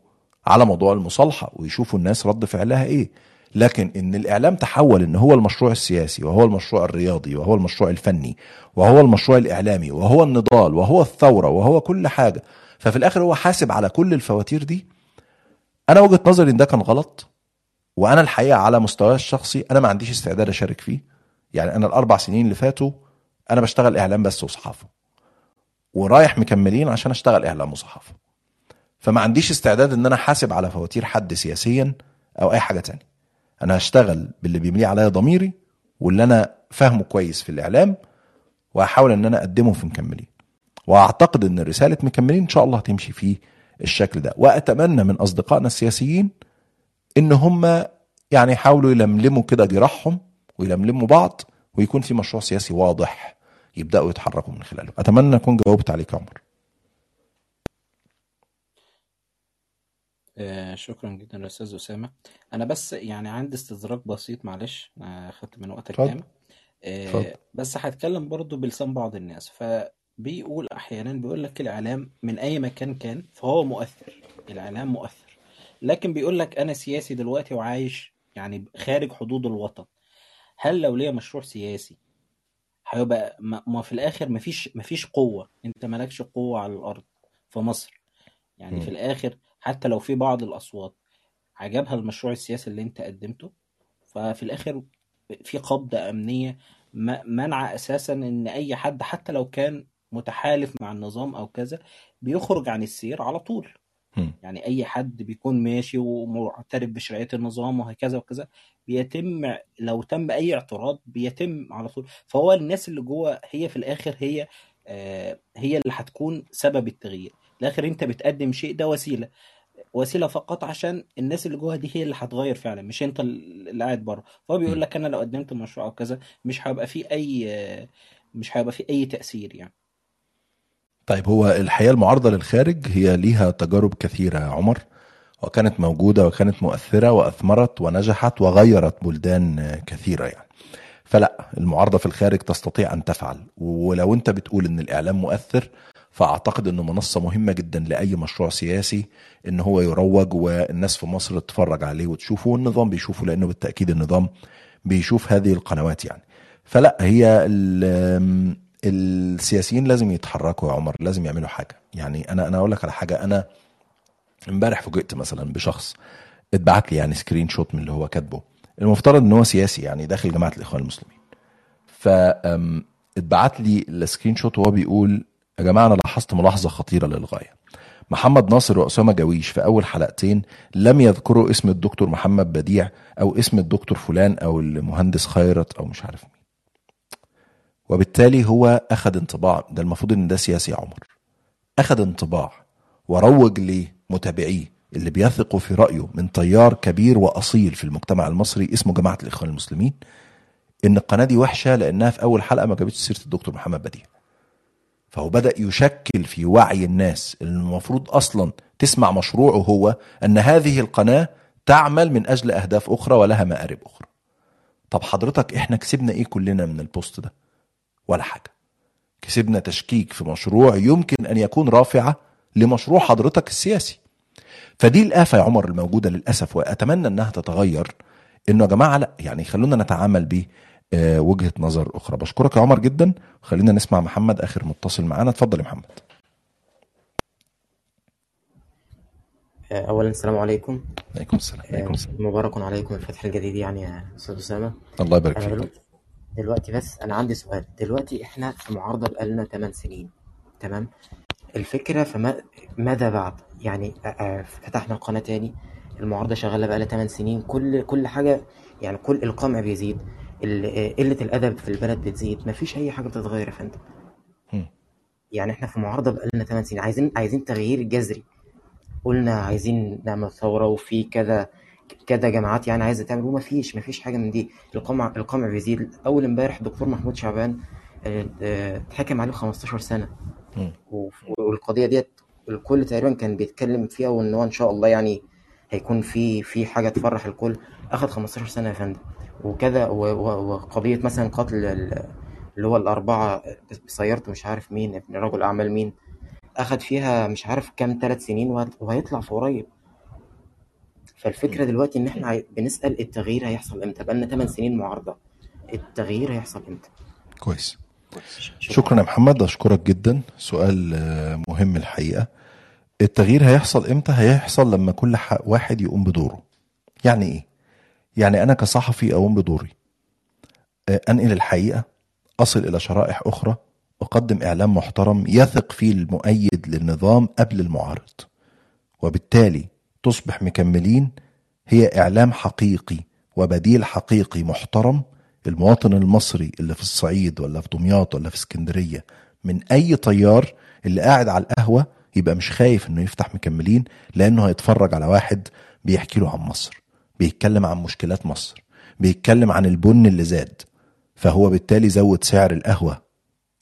على موضوع المصالحة ويشوفوا الناس رد فعلها إيه. لكن إن الإعلام تحول إن هو المشروع السياسي وهو المشروع الرياضي وهو المشروع الفني وهو المشروع الإعلامي وهو النضال وهو الثورة وهو كل حاجة ففي الآخر هو حاسب على كل الفواتير دي. أنا وجهة نظري إن ده كان غلط وأنا الحقيقة على مستواي الشخصي أنا ما عنديش استعداد أشارك فيه. يعني أنا الأربع سنين اللي فاتوا أنا بشتغل إعلام بس وصحافة ورايح مكملين عشان أشتغل إعلام وصحافة. فما عنديش استعداد إن أنا حاسب على فواتير حد سياسيا أو أي حاجة تانية. أنا هشتغل باللي بيمليه عليا ضميري واللي أنا فاهمه كويس في الإعلام وهحاول إن أنا أقدمه في مكملين. وأعتقد إن رسالة مكملين إن شاء الله هتمشي في الشكل ده. وأتمنى من أصدقائنا السياسيين إن هم يعني يحاولوا يلملموا كده جراحهم ويلملموا بعض ويكون في مشروع سياسي واضح يبدأوا يتحركوا من خلاله. أتمنى أكون جاوبت عليك يا عمر. آه، شكرا جدا يا أستاذ أسامة. أنا بس يعني عندي استدراك بسيط معلش أنا خدت من وقتك اتفضل. كام آه، اتفضل. بس هتكلم برضو بلسان بعض الناس. فبيقول أحيانا بيقول لك الإعلام من أي مكان كان فهو مؤثر. الإعلام مؤثر. لكن بيقول لك أنا سياسي دلوقتي وعايش يعني خارج حدود الوطن. هل لو ليا مشروع سياسي هيبقى ما ما في الآخر مفيش مفيش قوة. أنت مالكش قوة على الأرض في مصر. يعني مم. في الآخر حتى لو في بعض الأصوات عجبها المشروع السياسي اللي أنت قدمته ففي الآخر في قبضة أمنية م- منع أساسا إن أي حد حتى لو كان متحالف مع النظام أو كذا بيخرج عن السير على طول. يعني أي حد بيكون ماشي ومعترف بشرعية النظام وهكذا وكذا بيتم لو تم أي اعتراض بيتم على طول. فهو الناس اللي جوه هي في الآخر هي آه، هي اللي هتكون سبب التغيير. الآخر انت بتقدم شيء ده وسيلة. وسيلة فقط عشان الناس اللي جوه دي هي اللي هتغير فعلا مش انت اللي قاعد بره. فهو بيقول لك أنا لو قدمت مشروع أو كذا مش هيبقى فيه أي مش هيبقى فيه أي تأثير يعني. طيب هو الحقيقة المعارضة للخارج هي ليها تجارب كثيرة يا عمر وكانت موجودة وكانت مؤثرة وأثمرت ونجحت وغيرت بلدان كثيرة يعني. فلا المعارضة في الخارج تستطيع أن تفعل. ولو أنت بتقول إن الإعلام مؤثر فأعتقد إنه منصة مهمة جدا لأي مشروع سياسي إن هو يروج والناس في مصر تتفرج عليه وتشوفه والنظام بيشوفه لأنه بالتأكيد النظام بيشوف هذه القنوات يعني. فلا هي ال- السياسيين لازم يتحركوا يا عمر لازم يعملوا حاجة. يعني أنا أنا أقول لك على حاجة أنا امبارح فوجئت مثلا بشخص اتبعت لي يعني screenshot من اللي هو كاتبه. المفترض إن هو سياسي يعني داخل جماعة الإخوان المسلمين. ف اتبعت لي ال screenshot وهو بيقول يا جماعة أنا لاحظت ملاحظة خطيرة للغاية. محمد ناصر وأسامة جويش في أول حلقتين لم يذكروا اسم الدكتور محمد بديع أو اسم الدكتور فلان أو المهندس خيرت أو مش عارف مين. وبالتالي هو أخذ انطباع ده المفروض إن ده سياسي يا عمر. أخذ انطباع وروج لمتابعيه اللي بيثقوا في رأيه من تيار كبير وأصيل في المجتمع المصري اسمه جماعة الإخوان المسلمين إن القناة دي وحشة لأنها في أول حلقة ما جابتش سيرة الدكتور محمد بديع. فهو بدأ يشكل في وعي الناس المفروض أصلا تسمع مشروعه هو أن هذه القناة تعمل من أجل أهداف أخرى ولها مآرب أخرى. طب حضرتك إحنا كسبنا إيه كلنا من البوست ده؟ ولا حاجة. كسبنا تشكيك في مشروع يمكن أن يكون رافعة لمشروع حضرتك السياسي. فدي الآفة يا عمر الموجودة للأسف وأتمنى أنها تتغير إنه يا جماعة لا يعني خلونا نتعامل ب آه، وجهة نظر أخرى. بشكرك يا عمر جدا. خلينا نسمع محمد آخر متصل معانا. اتفضل يا محمد. أولا السلام عليكم. عليكم السلام عليكم آه، السلام. مبارك عليكم الفتح الجديد يعني يا أستاذ أسامة. الله يبارك فيك. دلوقتي دلوقتي بس أنا عندي سؤال. دلوقتي إحنا في معارضة بقالنا 8 سنين تمام؟ الفكرة فما ماذا بعد؟ يعني آه، آه، فتحنا القناة تاني المعارضة شغالة بقالها 8 سنين كل كل حاجة يعني كل القمع بيزيد. ال- قلة الأدب في البلد بتزيد مفيش أي حاجة بتتغير يا فندم. يعني إحنا في معارضة بقالنا 8 سنين عايزين عايزين تغيير جذري. قلنا عايزين نعمل ثورة وفي كذا كذا جماعات يعني عايزة تعمل وما فيش ما فيش حاجة من دي. القمع القمع بيزيد. أول امبارح الدكتور محمود شعبان آه، آه، اتحكم عليه 15 سنة. مم. وف- والقضية ديت الكل تقريبا كان بيتكلم فيها وإن هو إن شاء الله يعني هيكون في في حاجة تفرح الكل. أخد 15 سنة يا فندم. وكذا وقضية مثلا قتل ال- اللي هو الأربعة بسيارته مش عارف مين ابن رجل أعمال مين أخد فيها مش عارف كام ثلاث سنين وهيطلع في قريب. فالفكرة دلوقتي إن إحنا بنسأل التغيير هيحصل إمتى؟ بقالنا 8 سنين معارضة. التغيير هيحصل إمتى؟ كويس. شكرا. يا محمد أشكرك جدا. سؤال آه، مهم الحقيقة. التغيير هيحصل إمتى؟ هيحصل لما كل واحد يقوم بدوره. يعني إيه؟ يعني أنا كصحفي أقوم بدوري. آه، أنقل الحقيقة أصل إلى شرائح أخرى أقدم إعلام محترم يثق فيه المؤيد للنظام قبل المعارض. وبالتالي تصبح مكملين هي إعلام حقيقي وبديل حقيقي محترم المواطن المصري اللي في الصعيد ولا في دمياط ولا في اسكندرية من أي طيار اللي قاعد على القهوة يبقى مش خايف إنه يفتح مكملين لأنه هيتفرج على واحد بيحكي له عن مصر. بيتكلم عن مشكلات مصر بيتكلم عن البن اللي زاد فهو بالتالي زود سعر القهوة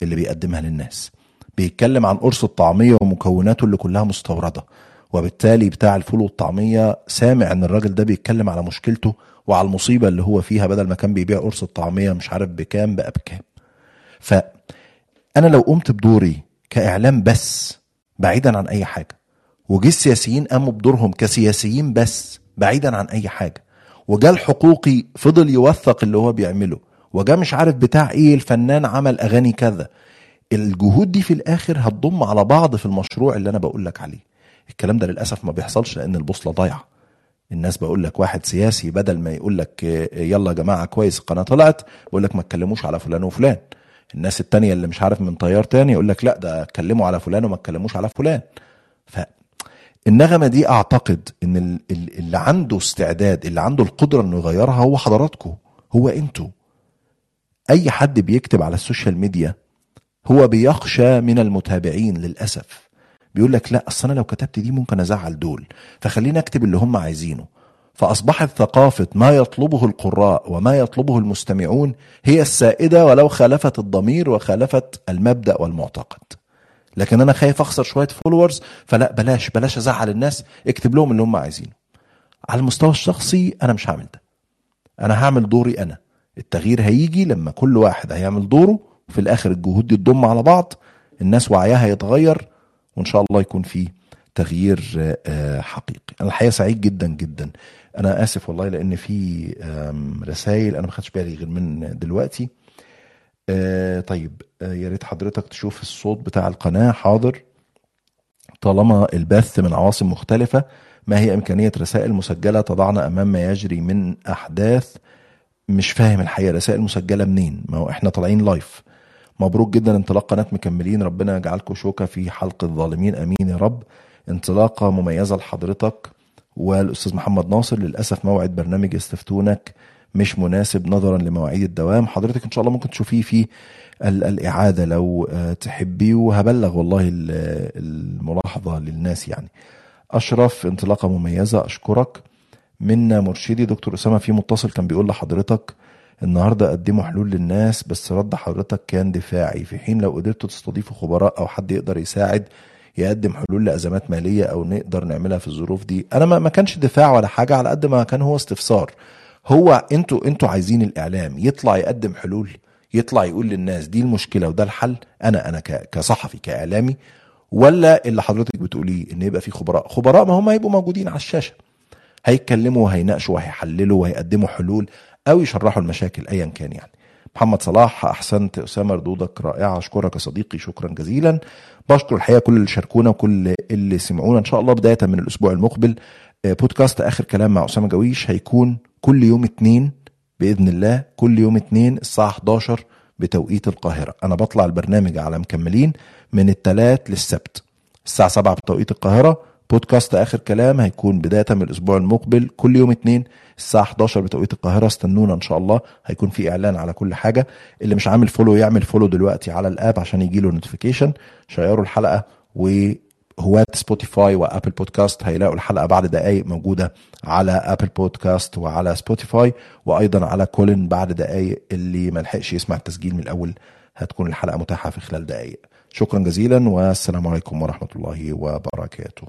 اللي بيقدمها للناس. بيتكلم عن قرص الطعمية ومكوناته اللي كلها مستوردة وبالتالي بتاع الفول والطعمية سامع إن الراجل ده بيتكلم على مشكلته وعلى المصيبة اللي هو فيها بدل ما كان بيبيع قرص الطعمية مش عارف بكام بقى بكام. فانا لو قمت بدوري كإعلام بس بعيدا عن أي حاجة وجه السياسيين قاموا بدورهم كسياسيين بس بعيدا عن أي حاجة. وجا الحقوقي فضل يوثق اللي هو بيعمله. وجا مش عارف بتاع إيه الفنان عمل أغاني كذا. الجهود دي في الآخر هتضم على بعض في المشروع اللي أنا بقول لك عليه. الكلام ده للأسف ما بيحصلش لأن البوصلة ضايعة. الناس بقول لك واحد سياسي بدل ما يقول لك آه، يلا يا جماعة كويس القناه طلعت. بقول لك ما تكلموش على فلان وفلان. الناس التانية اللي مش عارف من طيار تاني يقول لك لا ده اتكلموا على فلان وما تكلموش على فلان. النغمة دي أعتقد إن ال- ال- اللي عنده استعداد اللي عنده القدرة إنه يغيرها هو حضراتكم هو أنتوا. أي حد بيكتب على ال social media هو بيخشى من المتابعين للأسف. بيقول لك لا أصل أنا لو كتبت دي ممكن أزعل دول فخليني أكتب اللي هم عايزينه. فأصبحت ثقافة ما يطلبه القراء وما يطلبه المستمعون هي السائدة ولو خالفت الضمير وخالفت المبدأ والمعتقد. لكن أنا خايف أخسر شوية followers فلا بلاش بلاش أزعل الناس اكتب لهم اللي هم عايزينه. على المستوى الشخصي أنا مش هعمل ده. أنا هعمل دوري أنا. التغيير هيجي لما كل واحد هيعمل دوره وفي الآخر الجهود دي تضم على بعض الناس وعيها يتغير وإن شاء الله يكون في تغيير آه، حقيقي. أنا الحقيقة سعيد جدا جدا. أنا آسف والله لأن في رسائل أنا ما خدتش بالي غير من دلوقتي. آه طيب آه يا ريت حضرتك تشوف الصوت بتاع القناة. حاضر. طالما البث من عواصم مختلفة ما هي إمكانية رسائل مسجلة تضعنا أمام ما يجري من أحداث؟ مش فاهم الحقيقة. رسائل مسجلة منين؟ ما هو إحنا طالعين لايف مبروك جدا انطلاق قناة مكملين. ربنا يجعلكم شوكة في حلق الظالمين. أمين يا رب. انطلاقة مميزة لحضرتك والأستاذ محمد ناصر. للأسف موعد برنامج يستفتونك مش مناسب نظرا لمواعيد الدوام. حضرتك إن شاء الله ممكن تشوفيه في ال- الإعادة لو آه، تحبي وهبلغ والله ال- الملاحظة للناس يعني. أشرف انطلاقة مميزة أشكرك. منا مرشدي دكتور أسامة في متصل كان بيقول لحضرتك النهارده قدموا حلول للناس بس رد حضرتك كان دفاعي. في حين لو قدرتوا تستضيفوا خبراء أو حد يقدر يساعد يقدم حلول لأزمات مالية أو نقدر نعملها في الظروف دي. أنا ما كانش دفاع ولا حاجة على قد ما كان هو استفسار. هو أنتوا أنتوا عايزين الإعلام يطلع يقدم حلول يطلع يقول للناس دي المشكلة وده الحل أنا أنا كصحفي كإعلامي ولا اللي حضرتك بتقوليه إن يبقى في خبراء؟ خبراء ما هم هيبقوا موجودين على الشاشة. هيتكلموا وهيناقشوا وهيحللوا وهيقدموا حلول أو يشرحوا المشاكل ايا كان يعني. محمد صلاح أحسنت أسامة ردودك رائعة أشكرك يا صديقي شكرا جزيلا. بشكر الحقيقة كل اللي شاركونا وكل اللي سمعونا. إن شاء الله بداية من الأسبوع المقبل بودكاست آخر كلام مع أسامة جويش هيكون كل يوم اتنين بإذن الله كل يوم اتنين الساعة 11 بتوقيت القاهرة. أنا بطلع البرنامج على مكملين من الثلاث للسبت. الساعة 7 بتوقيت القاهرة بودكاست آخر كلام هيكون بداية من الأسبوع المقبل كل يوم اتنين الساعة 11 بتوقيت القاهرة. استنونا إن شاء الله هيكون في إعلان على كل حاجة. اللي مش عامل follow يعمل follow دلوقتي على ال app عشان يجيله notification شيروا الحلقة وهواة Spotify و Apple Podcast هيلاقوا الحلقة بعد دقايق موجودة على Apple Podcast وعلى Spotify وأيضا على Callin بعد دقايق اللي ملحقش يسمع التسجيل من الأول. هتكون الحلقة متاحة في خلال دقايق. شكرا جزيلا والسلام عليكم ورحمة الله وبركاته.